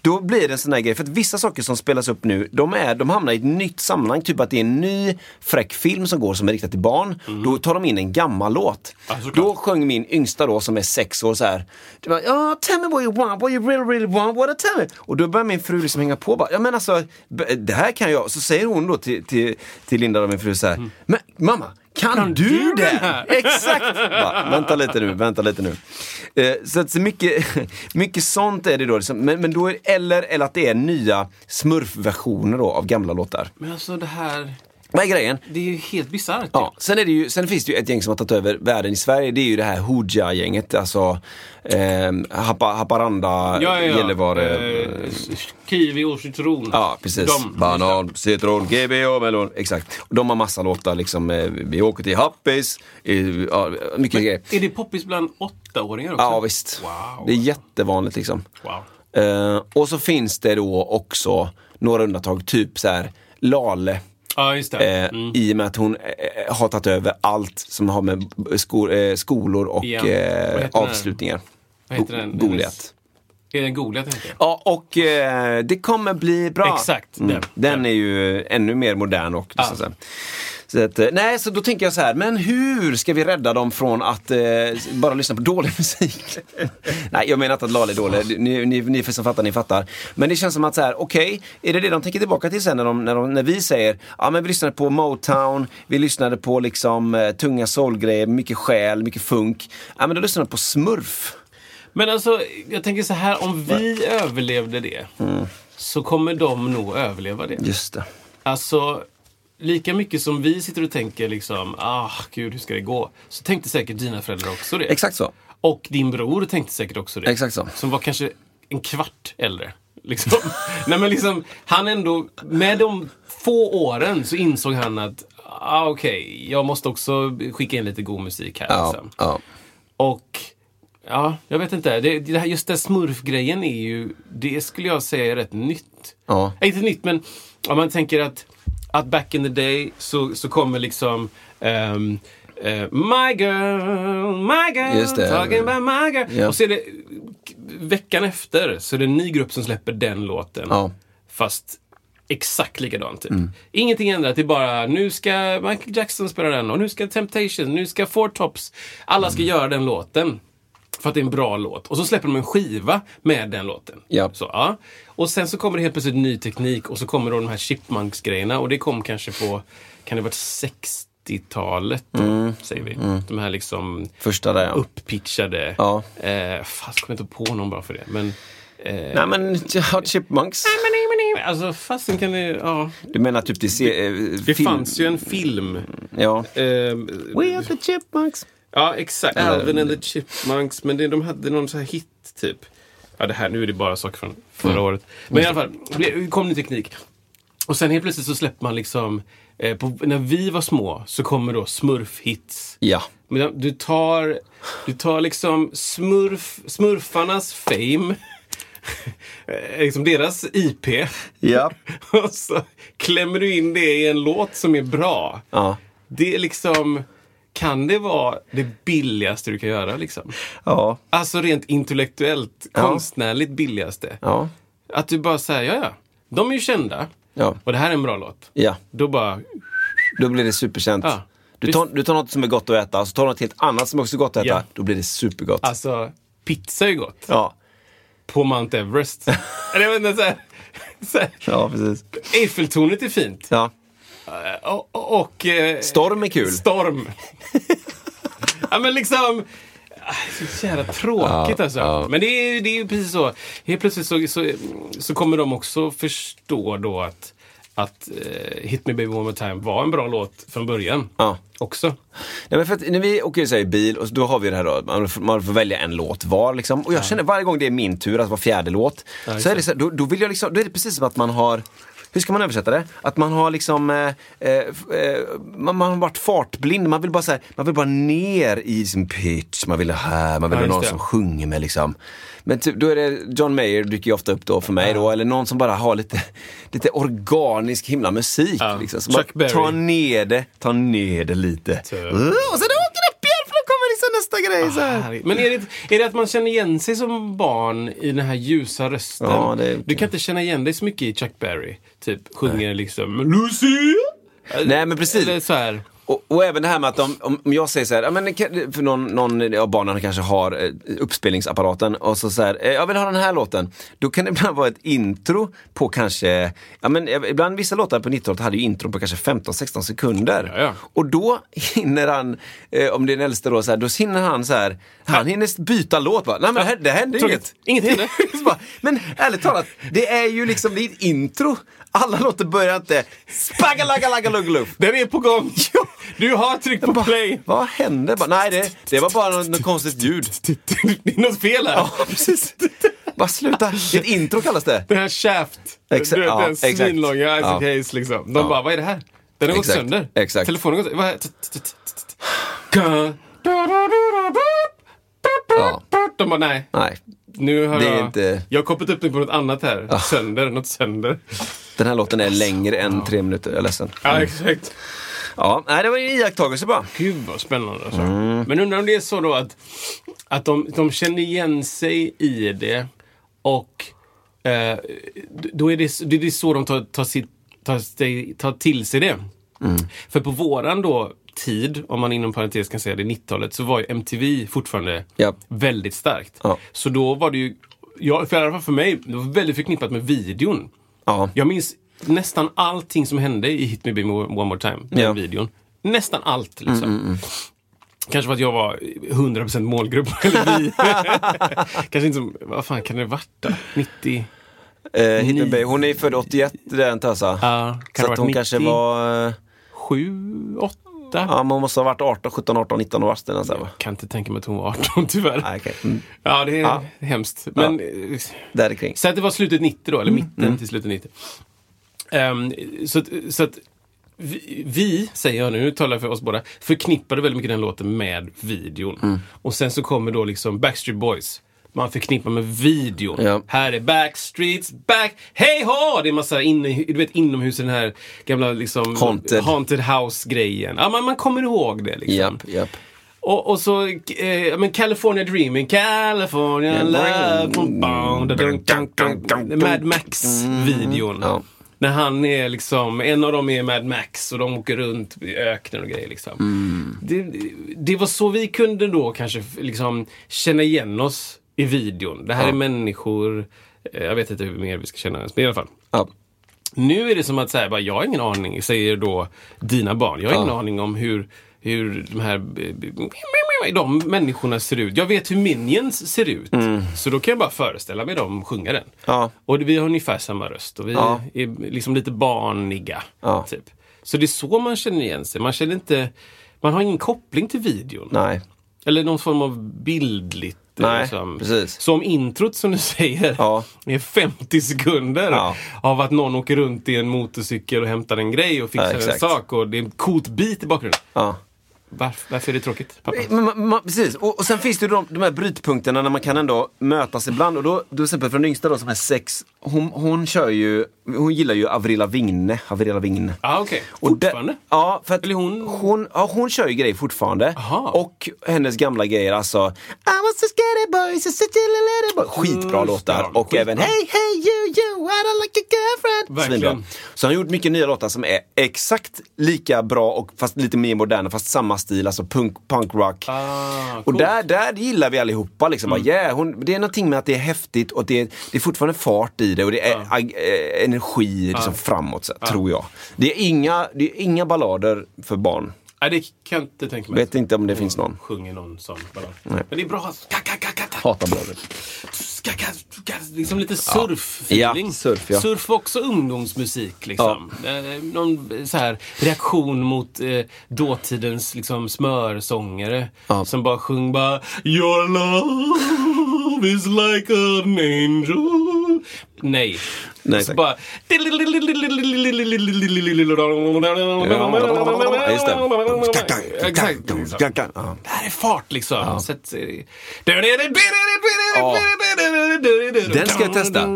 Då blir det en sån här grej, för att vissa saker som spelas upp nu, de, är, de hamnar i ett nytt sammanhang. Typ att det är en ny fräck film som går som är riktad till barn. Då tar de in en gammal låt. Såklart. då sjöng min yngsta då, som är sex år, så här. Var, ja, tell me what you want, what you really, really want, what tell me. Och då börjar min fru liksom hänga på. Bara, ja men alltså, det här kan jag. Så säger hon då till, till, till Linda, då, min fru, så här. Men mamma, kan, du, du det? (laughs) Exakt! Va, vänta lite nu, vänta lite nu. Eh, så att så mycket, (laughs) mycket sånt är det då. Liksom. Men, men då är, eller, eller att det är nya smurfversioner då av gamla låtar. Men alltså det här, Vad är grejen? det är ju helt bisarrt. Ja, sen, är det ju, sen finns det ju ett gäng som har tagit över världen i Sverige. Det är ju det här Hooja-gänget. Alltså eh, Hapa, Haparanda, ja, ja. Gällivare. Eh, kiwi och citron. Ja, precis. De. Banan, citron, GB och melon. Exakt. De har massa låtar liksom. Eh, vi åker till Happis. Ja, mycket grejer. Är det poppis bland åttaåringar också? Ja, visst. Wow. Det är jättevanligt liksom. Wow. Eh, och så finns det då också några undantag, typ så här Lale. Ja, just det. Eh, Mm. I och med att hon eh, har tagit över allt som har med sko eh, skolor och Ja. Eh, den? avslutningar. Vad heter den? Go- Goliat. Är det en Goliat heter? Ja, och eh, det kommer bli bra. Exakt, Mm. den. Den är ju ännu mer modern och Ja. Eh, Nej, så då tänker jag så här, men hur ska vi rädda dem från att eh, bara lyssna på dålig (laughs) musik? nej, jag menar inte att Lale är dålig. Ni, ni, ni som fattar, ni fattar. Men det känns som att så här, okej, är det det de tänker tillbaka till sen när, de, när, de, när vi säger, ja men vi lyssnade på Motown, vi lyssnade på liksom eh, tunga soulgrejer, mycket själ, mycket funk. Ja men då lyssnade de på Smurf. Men alltså, jag tänker så här, om vi överlevde det så kommer de nog överleva det. Just det. Alltså, lika mycket som vi sitter och tänker liksom, ah, gud, hur ska det gå? Så tänkte säkert dina föräldrar också det. Exakt så. Och din bror tänkte säkert också det. Exakt så. Som var kanske en kvart äldre. Liksom. (laughs) Nej men liksom, han ändå, med de få åren så insåg han att, ah, okej, jag måste också skicka in lite god musik här. Ja, Liksom. ja. Och ja, jag vet inte. Det, det här, just den smurfgrejen är ju, det skulle jag säga är rätt nytt. Ja. Äh, inte nytt, men om man tänker att, att back in the day så, så kommer liksom ehm, eh, My girl, my girl, det. talking about my girl. Ja. Och så är det veckan efter så är det en ny grupp som släpper den låten. Ja. Fast exakt likadant. Typ. Ingenting ändrat, det är bara nu ska Michael Jackson spela den och nu ska Temptation, nu ska Four Tops. Alla ska göra den låten. För att det är en bra låt. Och så släpper de en skiva med den låten. Ja. Så, ja. Och sen så kommer det helt plötsligt ny teknik och så kommer då de här Chipmunks-grejerna och det kom kanske på, kan det varit 60-talet då, säger vi. De här liksom Första där ja. upppitchade. Ja. Eh, fast kommer inte på någon bra för det. Men, eh, Nej men Hot Chipmunks. Alltså fasen kan det, ja. Du menar typ det se, eh, Det film- fanns ju en film. Ja. ehm, We are the Chipmunks. Ja, exakt. Alvin and the Chipmunks. Men det, de hade någon så här hit, typ. Ja, det här, nu är det bara saker från förra Mm. året. Men i alla fall, det kom ny teknik. Och sen helt plötsligt så släpper man liksom, eh, på, när vi var små så kommer då smurfhits. Ja. Men du tar, du tar liksom smurf, smurfarnas fame, eh, liksom deras IP. Ja. (laughs) Och så klämmer du in det i en låt som är bra. Ja. Det är liksom, kan det vara det billigaste du kan göra liksom? Ja. Alltså rent intellektuellt, konstnärligt billigaste. Ja. Att du bara säger, ja ja, de är ju kända. Ja. Och det här är en bra låt. Ja. Då bara, Då blir det superkänt. Ja. Du, tar, du tar något som är gott att äta, och så tar du något helt annat som också är gott att äta. Ja. Då blir det supergott. alltså, pizza är ju gott. Ja. På Mount Everest. (laughs) Eller jag vet inte, så här, så här. Ja, precis. Eiffeltornet är fint. Ja. Och, och, och eh, Storm är kul. Storm. (laughs) ja men liksom, ah, så jävla tråkigt Ja, alltså. ja. Men det är, det är ju precis så. Helt plötsligt så, så, så kommer de också förstå då att, att eh, Hit Me Baby One More Time var en bra låt från början. Ja. Också. Nej, men för att när vi åker så i bil och då har vi det här då, man får, man får välja en låt var liksom. Och jag känner varje gång det är min tur, alltså var fjärde låt, så är det så här, då, då vill jag liksom, då är det precis som att man har hur ska man översätta det? Att man har liksom, eh, eh, eh, man, man har varit fartblind, man vill bara så här, man vill bara ner i sin pitch, man vill ha här, man vill Ja, någon det. som sjunger med liksom. Men typ, då är det, John Mayer dyker ju ofta upp då för mig då, eller någon som bara har lite, (laughs) lite organisk himla musik. Ja. Liksom. Så Chuck man Berry. tar ner det, tar ner det lite. Typ. Och sen åker det upp igen för då kommer liksom nästa grej. Säger så här. Härligt. Men är det, är det att man känner igen sig som barn i den här ljusa rösten? Ja, det- Du kan inte känna igen dig så mycket i Chuck Berry. Typ sjunger liksom Lucy! Nej men precis. Eller så här. Och, och även det här med att om, om om jag säger så här, ja, men, kan- för någon, någon av barnen kanske har eh, uppspelningsapparaten och så, så här, eh, jag vill ha den här låten. Då kan det ibland vara ett intro på kanske, ja men eh, ibland vissa låtar på 90-talet hade ju intro på kanske 15-16 sekunder. Ja, ja. Och då hinner han, eh, om det är den äldste då, så här, då hinner han så här, han hinner byta låt bara. Nej men det, händer Tråkigt. inget. Inget (laughs) bara, men ärligt talat, det är ju liksom, det är ett intro. Alla låtar börjar inte spagalagalagalogluf. Den är på gång! Du har tryckt på play! Vad hände? Bara, nej, det, det var bara något, något konstigt ljud. Det är något fel här. Ja, precis. Bara sluta. Ett intro kallas det. Den här Shaft. Exa- du ja, den svinlånga Isaac Ja. Hayes liksom. De Ja. bara, vad är det här? Den har gått Exakt. sönder. Exakt. Telefonen har gått Ja. De bara, nej. Nej, Nu har Det jag... inte- Jag har kopplat upp den på något annat här. Sönder, något sönder. den här låten är längre än tre minuter. Jag är ledsen. Ja, exakt. Ja, nej, det var ju iakttagelse bara. Gud vad spännande alltså. Mm. Men undrar om det är så då att, att de, de känner igen sig i det och eh, då är det, det är så de tar, tar, sitt, tar, sig- tar till sig det. Mm. För på våran då tid, om man inom parentes kan säga det, 90-talet, så var ju MTV fortfarande Ja. väldigt starkt. Ja. Så då var det ju, ja, för i alla fall för mig, det var väldigt förknippat med videon. Ja. Jag minns nästan allting som hände i Hit Me Be One More Time, den Ja. Mm, videon. Nästan allt liksom. Kanske för att jag var 100% målgrupp. (laughs) Eller vi. (laughs) Kanske inte som, vad fan kan det varit då? 90? Eh, Hit Me Baby. Hon är född 81, den tösa. Ja, kan Så att hon varit kanske 90? var... eh, 7, 8? Ja, man måste ha varit 18, 17, 18, 19 år. Så här, va? Kan inte tänka mig att hon var 18 (laughs) tyvärr. Nej, okej. Mm. Ja, det är Ja. hemskt. Men, eh, Där kring. Säg att det var slutet 90 då, eller Mm. mitten till slutet 90. Ehm, så att, så att vi, vi, säger jag nu, nu talar jag för oss båda, förknippade väldigt mycket den låten med videon. Mm. Och sen så kommer då liksom Backstreet Boys. Man förknippar med videon. Ja. Här är Backstreets back, hej ho! Det är massa inne, du vet, inomhus den här gamla liksom Haunted. haunted house-grejen. Ja, man, man kommer ihåg det liksom. Japp, japp. Och, och så, eh, men California Dreaming, California Love. Mad Max-videon. Ja. När han är liksom, en av dem är Mad Max och de åker runt i öknen och grejer. Liksom. Det, det var så vi kunde då kanske liksom känna igen oss i videon. Det här Ja. är människor, eh, jag vet inte hur mer vi ska känna ens, men i alla fall. Ja. Nu är det som att säga, jag har ingen aning, säger då dina barn. Jag har ingen Ja. aning om hur, hur de här de människorna ser ut. Jag vet hur Minions ser ut. Så då kan jag bara föreställa mig dem sjunga den. Ja. Och vi har ungefär samma röst och vi Ja. är liksom lite barniga. Ja. Typ. Så det är så man känner igen sig. Man känner inte, man har ingen koppling till videon. Nej. Eller någon form av bildligt. Nej, liksom. precis. Så om introt som du säger Ja. är 50 sekunder Ja. av att någon åker runt i en motorcykel och hämtar en grej och fixar Ja, en sak och det är en coolt beat i bakgrunden. Varför, varför är det tråkigt, pappa? Eh, man, man, precis, och, och sen finns det ju de, de här brytpunkterna när man kan ändå mötas ibland. Och då, då till exempel för den yngsta då som är sex, hon, hon kör ju, hon gillar ju Avril Lavigne. Avril Lavigne. Ja, okej. Och Fortfarande? Det, ja, för att Eller hon- hon, ja, hon kör ju grejer fortfarande. Aha. Och hennes gamla grejer, alltså I was a scared boy, so such a little boy. Skitbra Mm, låtar. ja, Och skitbra. även Hey, hey you, you, I don't like your girlfriend. Verkligen. Så han har gjort mycket nya låtar som är exakt lika bra och fast lite mer moderna, fast samma stil, alltså punk, punk rock. Ah, Och där, där gillar vi allihopa. Liksom. Bara, yeah, hon, det är någonting med att det är häftigt och det är, det är fortfarande fart i det och det är ag- eh, energi liksom, framåt, så, tror jag. Det är, inga, det är inga ballader för barn. Nej, det kan jag inte tänka mig. Vet inte om det finns någon. Sjunger någon sån ballad. Men det är bra. Hatar ka, liksom lite surf-feeling. Ja, surf, ja. Surf var också ungdomsmusik. Liksom. Eh, någon så här, reaktion mot eh, dåtidens liksom, smörsångare. Ja. Som bara sjöng bara Your love is like an angel. Nej. Nej, så bara... Exakt. Det här är fart liksom. Eh, Den ska jag testa.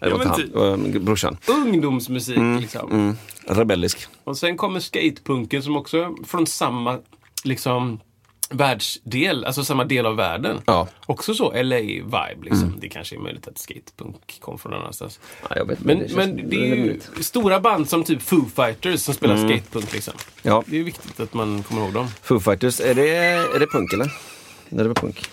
Det var inte typ. det var brorsan. Ungdomsmusik liksom. Mm. Rebellisk. Och sen kommer skatepunken som också från samma liksom världsdel, alltså samma del av världen. Ja. Också så LA-vibe liksom. Det kanske är möjligt att skatepunk kom från någon annanstans. Ja, jag vet, Men, det känns men det är ju stora band som typ Foo Fighters som spelar skatepunk liksom. Ja. Det är viktigt att man kommer ihåg dem. Foo Fighters, är det, är det punk eller? Är det punk?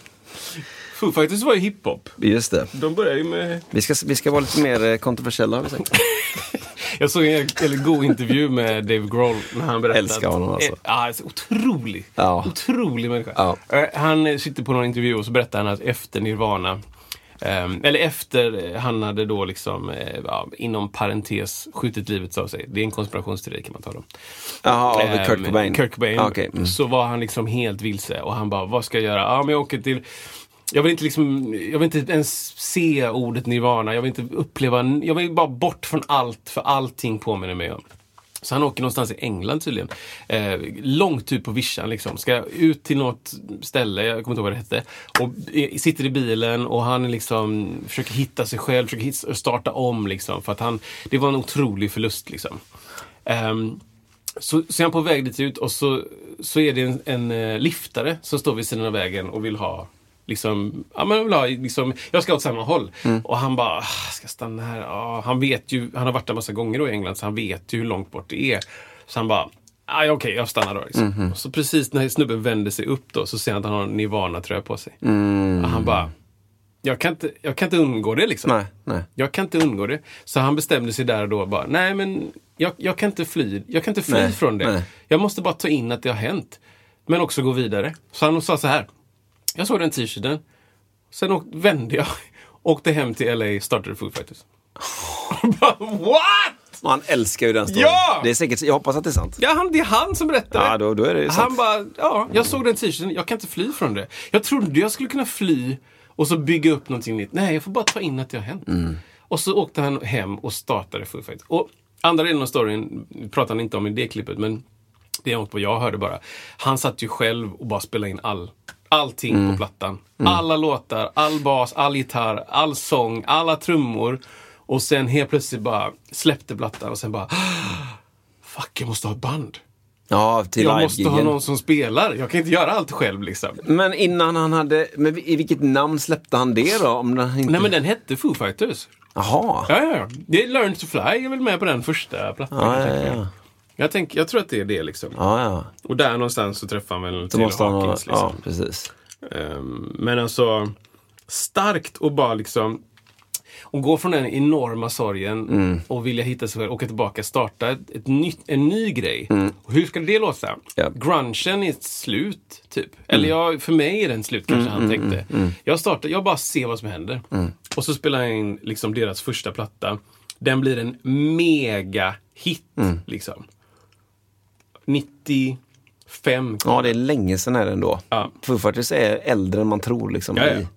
Foo Fighters var ju hiphop. Just det. De började ju med... Vi ska, vi ska vara lite mer eh, kontroversiella har vi sagt. (laughs) Jag såg en väldigt god intervju med Dave Grohl när han berättade. Älskar honom, alltså. Ja, så otrolig. Ja. Otrolig människa. Ja. Eh, Han sitter på någon intervju och så berättar han att efter Nirvana ehm, eller efter han hade då liksom, eh, ja, inom parentes, skjutit livet av sig. Det är en konspirationsteori kan man tala om. Jaha, av Ehm, Kurt Cobain. Kurt Cobain. Ah, okej. Mm. Så var han liksom helt vilse och han bara, vad ska jag göra? Ja, men jag åker till jag vill inte liksom, jag vill inte ens se ordet nirvana. Jag vill inte uppleva, jag vill bara bort från allt, för allting påminner mig om. Så han åker någonstans i England tydligen. Eh, långt ut på vischan liksom. Ska ut till något ställe, jag kommer inte ihåg vad det hette. Och eh, sitter i bilen och han liksom försöker hitta sig själv, försöker hitta, starta om liksom. För att han, det var en otrolig förlust liksom. Eh, så, så är han på väg dit ut och så, så är det en, en eh, liftare som står vid sidan av vägen och vill ha Liksom, ja, men jag, vill ha, liksom, jag ska åt samma håll. Och han bara, "Ah, ska jag stanna här? Ja, han vet ju, han har varit där massa gånger då i England så han vet ju hur långt bort det är. Så han bara, "Ah, ja, okej, jag stannar då. Liksom. Och så precis när snubben vänder sig upp då så ser han att han har en Nirvana-tröja på sig. Och han bara, jag kan, inte, jag kan inte undgå det liksom. Nej, nej. Jag kan inte undgå det. Så han bestämde sig där och då bara, nej men jag, jag kan inte fly, jag kan inte fly Nej, från det. Jag måste bara ta in att det har hänt. Men också gå vidare. Så han sa så här, jag såg den t-shirten, sen åk, vände jag, (laughs) åkte hem till LA, startade Foo Fighters. (laughs) What? Man älskar ju den storyn. Ja! Det är säkert, jag hoppas att det är sant. Ja, han, det är han som berättar Ja, då, då är det sant. Han bara, ja, jag såg den t-shirten, jag kan inte fly från det. Jag trodde jag skulle kunna fly och så bygga upp någonting nytt. Nej, jag får bara ta in att det har hänt. Mm. Och så åkte han hem och startade Foo Fighters. Och andra delen av storyn pratar han inte om i det klippet, men det är något vad jag hörde bara. Han satt ju själv och bara spelade in all, allting Mm. på plattan. Alla låtar, all bas, all gitarr, all sång, alla trummor. Och sen helt plötsligt bara släppte plattan och sen bara Fuck, jag måste ha ett band. Ja, till Jag måste ha någon som spelar. Jag kan inte göra allt själv liksom. Men innan han hade, men i vilket namn släppte han det då? Om den inte... Nej men den hette Foo Fighters. Jaha. Ja, ja, ja. Det är Learn to Fly är väl med på den första plattan. Ja, jag ja, ja. Jag, tänker, jag tror att det är det liksom. Ja, ja. Och där någonstans så träffar han väl till måste han ha, Hawkins. Liksom. ja, precis. Ehm, men alltså, starkt och bara liksom och gå från den enorma sorgen Mm. och vilja hitta sig själv, åka tillbaka, starta ett, ett nytt, en ny grej. Och hur ska det låta? Mm. Mm. Grungen är ett slut, typ. Eller jag, för mig är den slut, kanske han tänkte. Jag startar, jag bara ser vad som händer. Mm. Och så spelar jag in liksom deras första platta. Den blir en mega hit, Mm. liksom. 95. Ja, det är länge sedan är det ändå. Ja. Foo är äldre än man tror. Liksom, Ja, ja. i-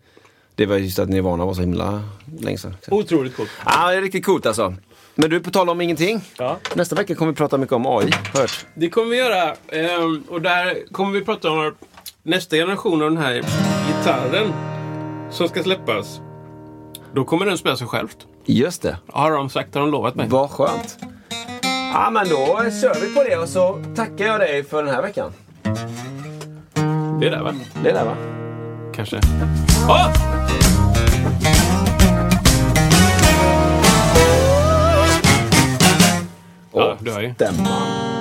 Det var just att Nirvana var så himla länge sedan. Otroligt coolt. Ja, det är riktigt coolt alltså. Men du, på tal om ingenting. Ja. Nästa vecka kommer vi prata mycket om AI, hört. Det kommer vi göra. Ehm, och där kommer vi prata om nästa generation av den här gitarren som ska släppas. Då kommer den spela sig självt. Just det. Har de sagt, har de lovat mig. Vad skönt. Ja, men då kör vi på det och så tackar jag dig för den här veckan. Det är där va? Det är där va? Kanske. Ah! Ja, du hör ju. Stämman.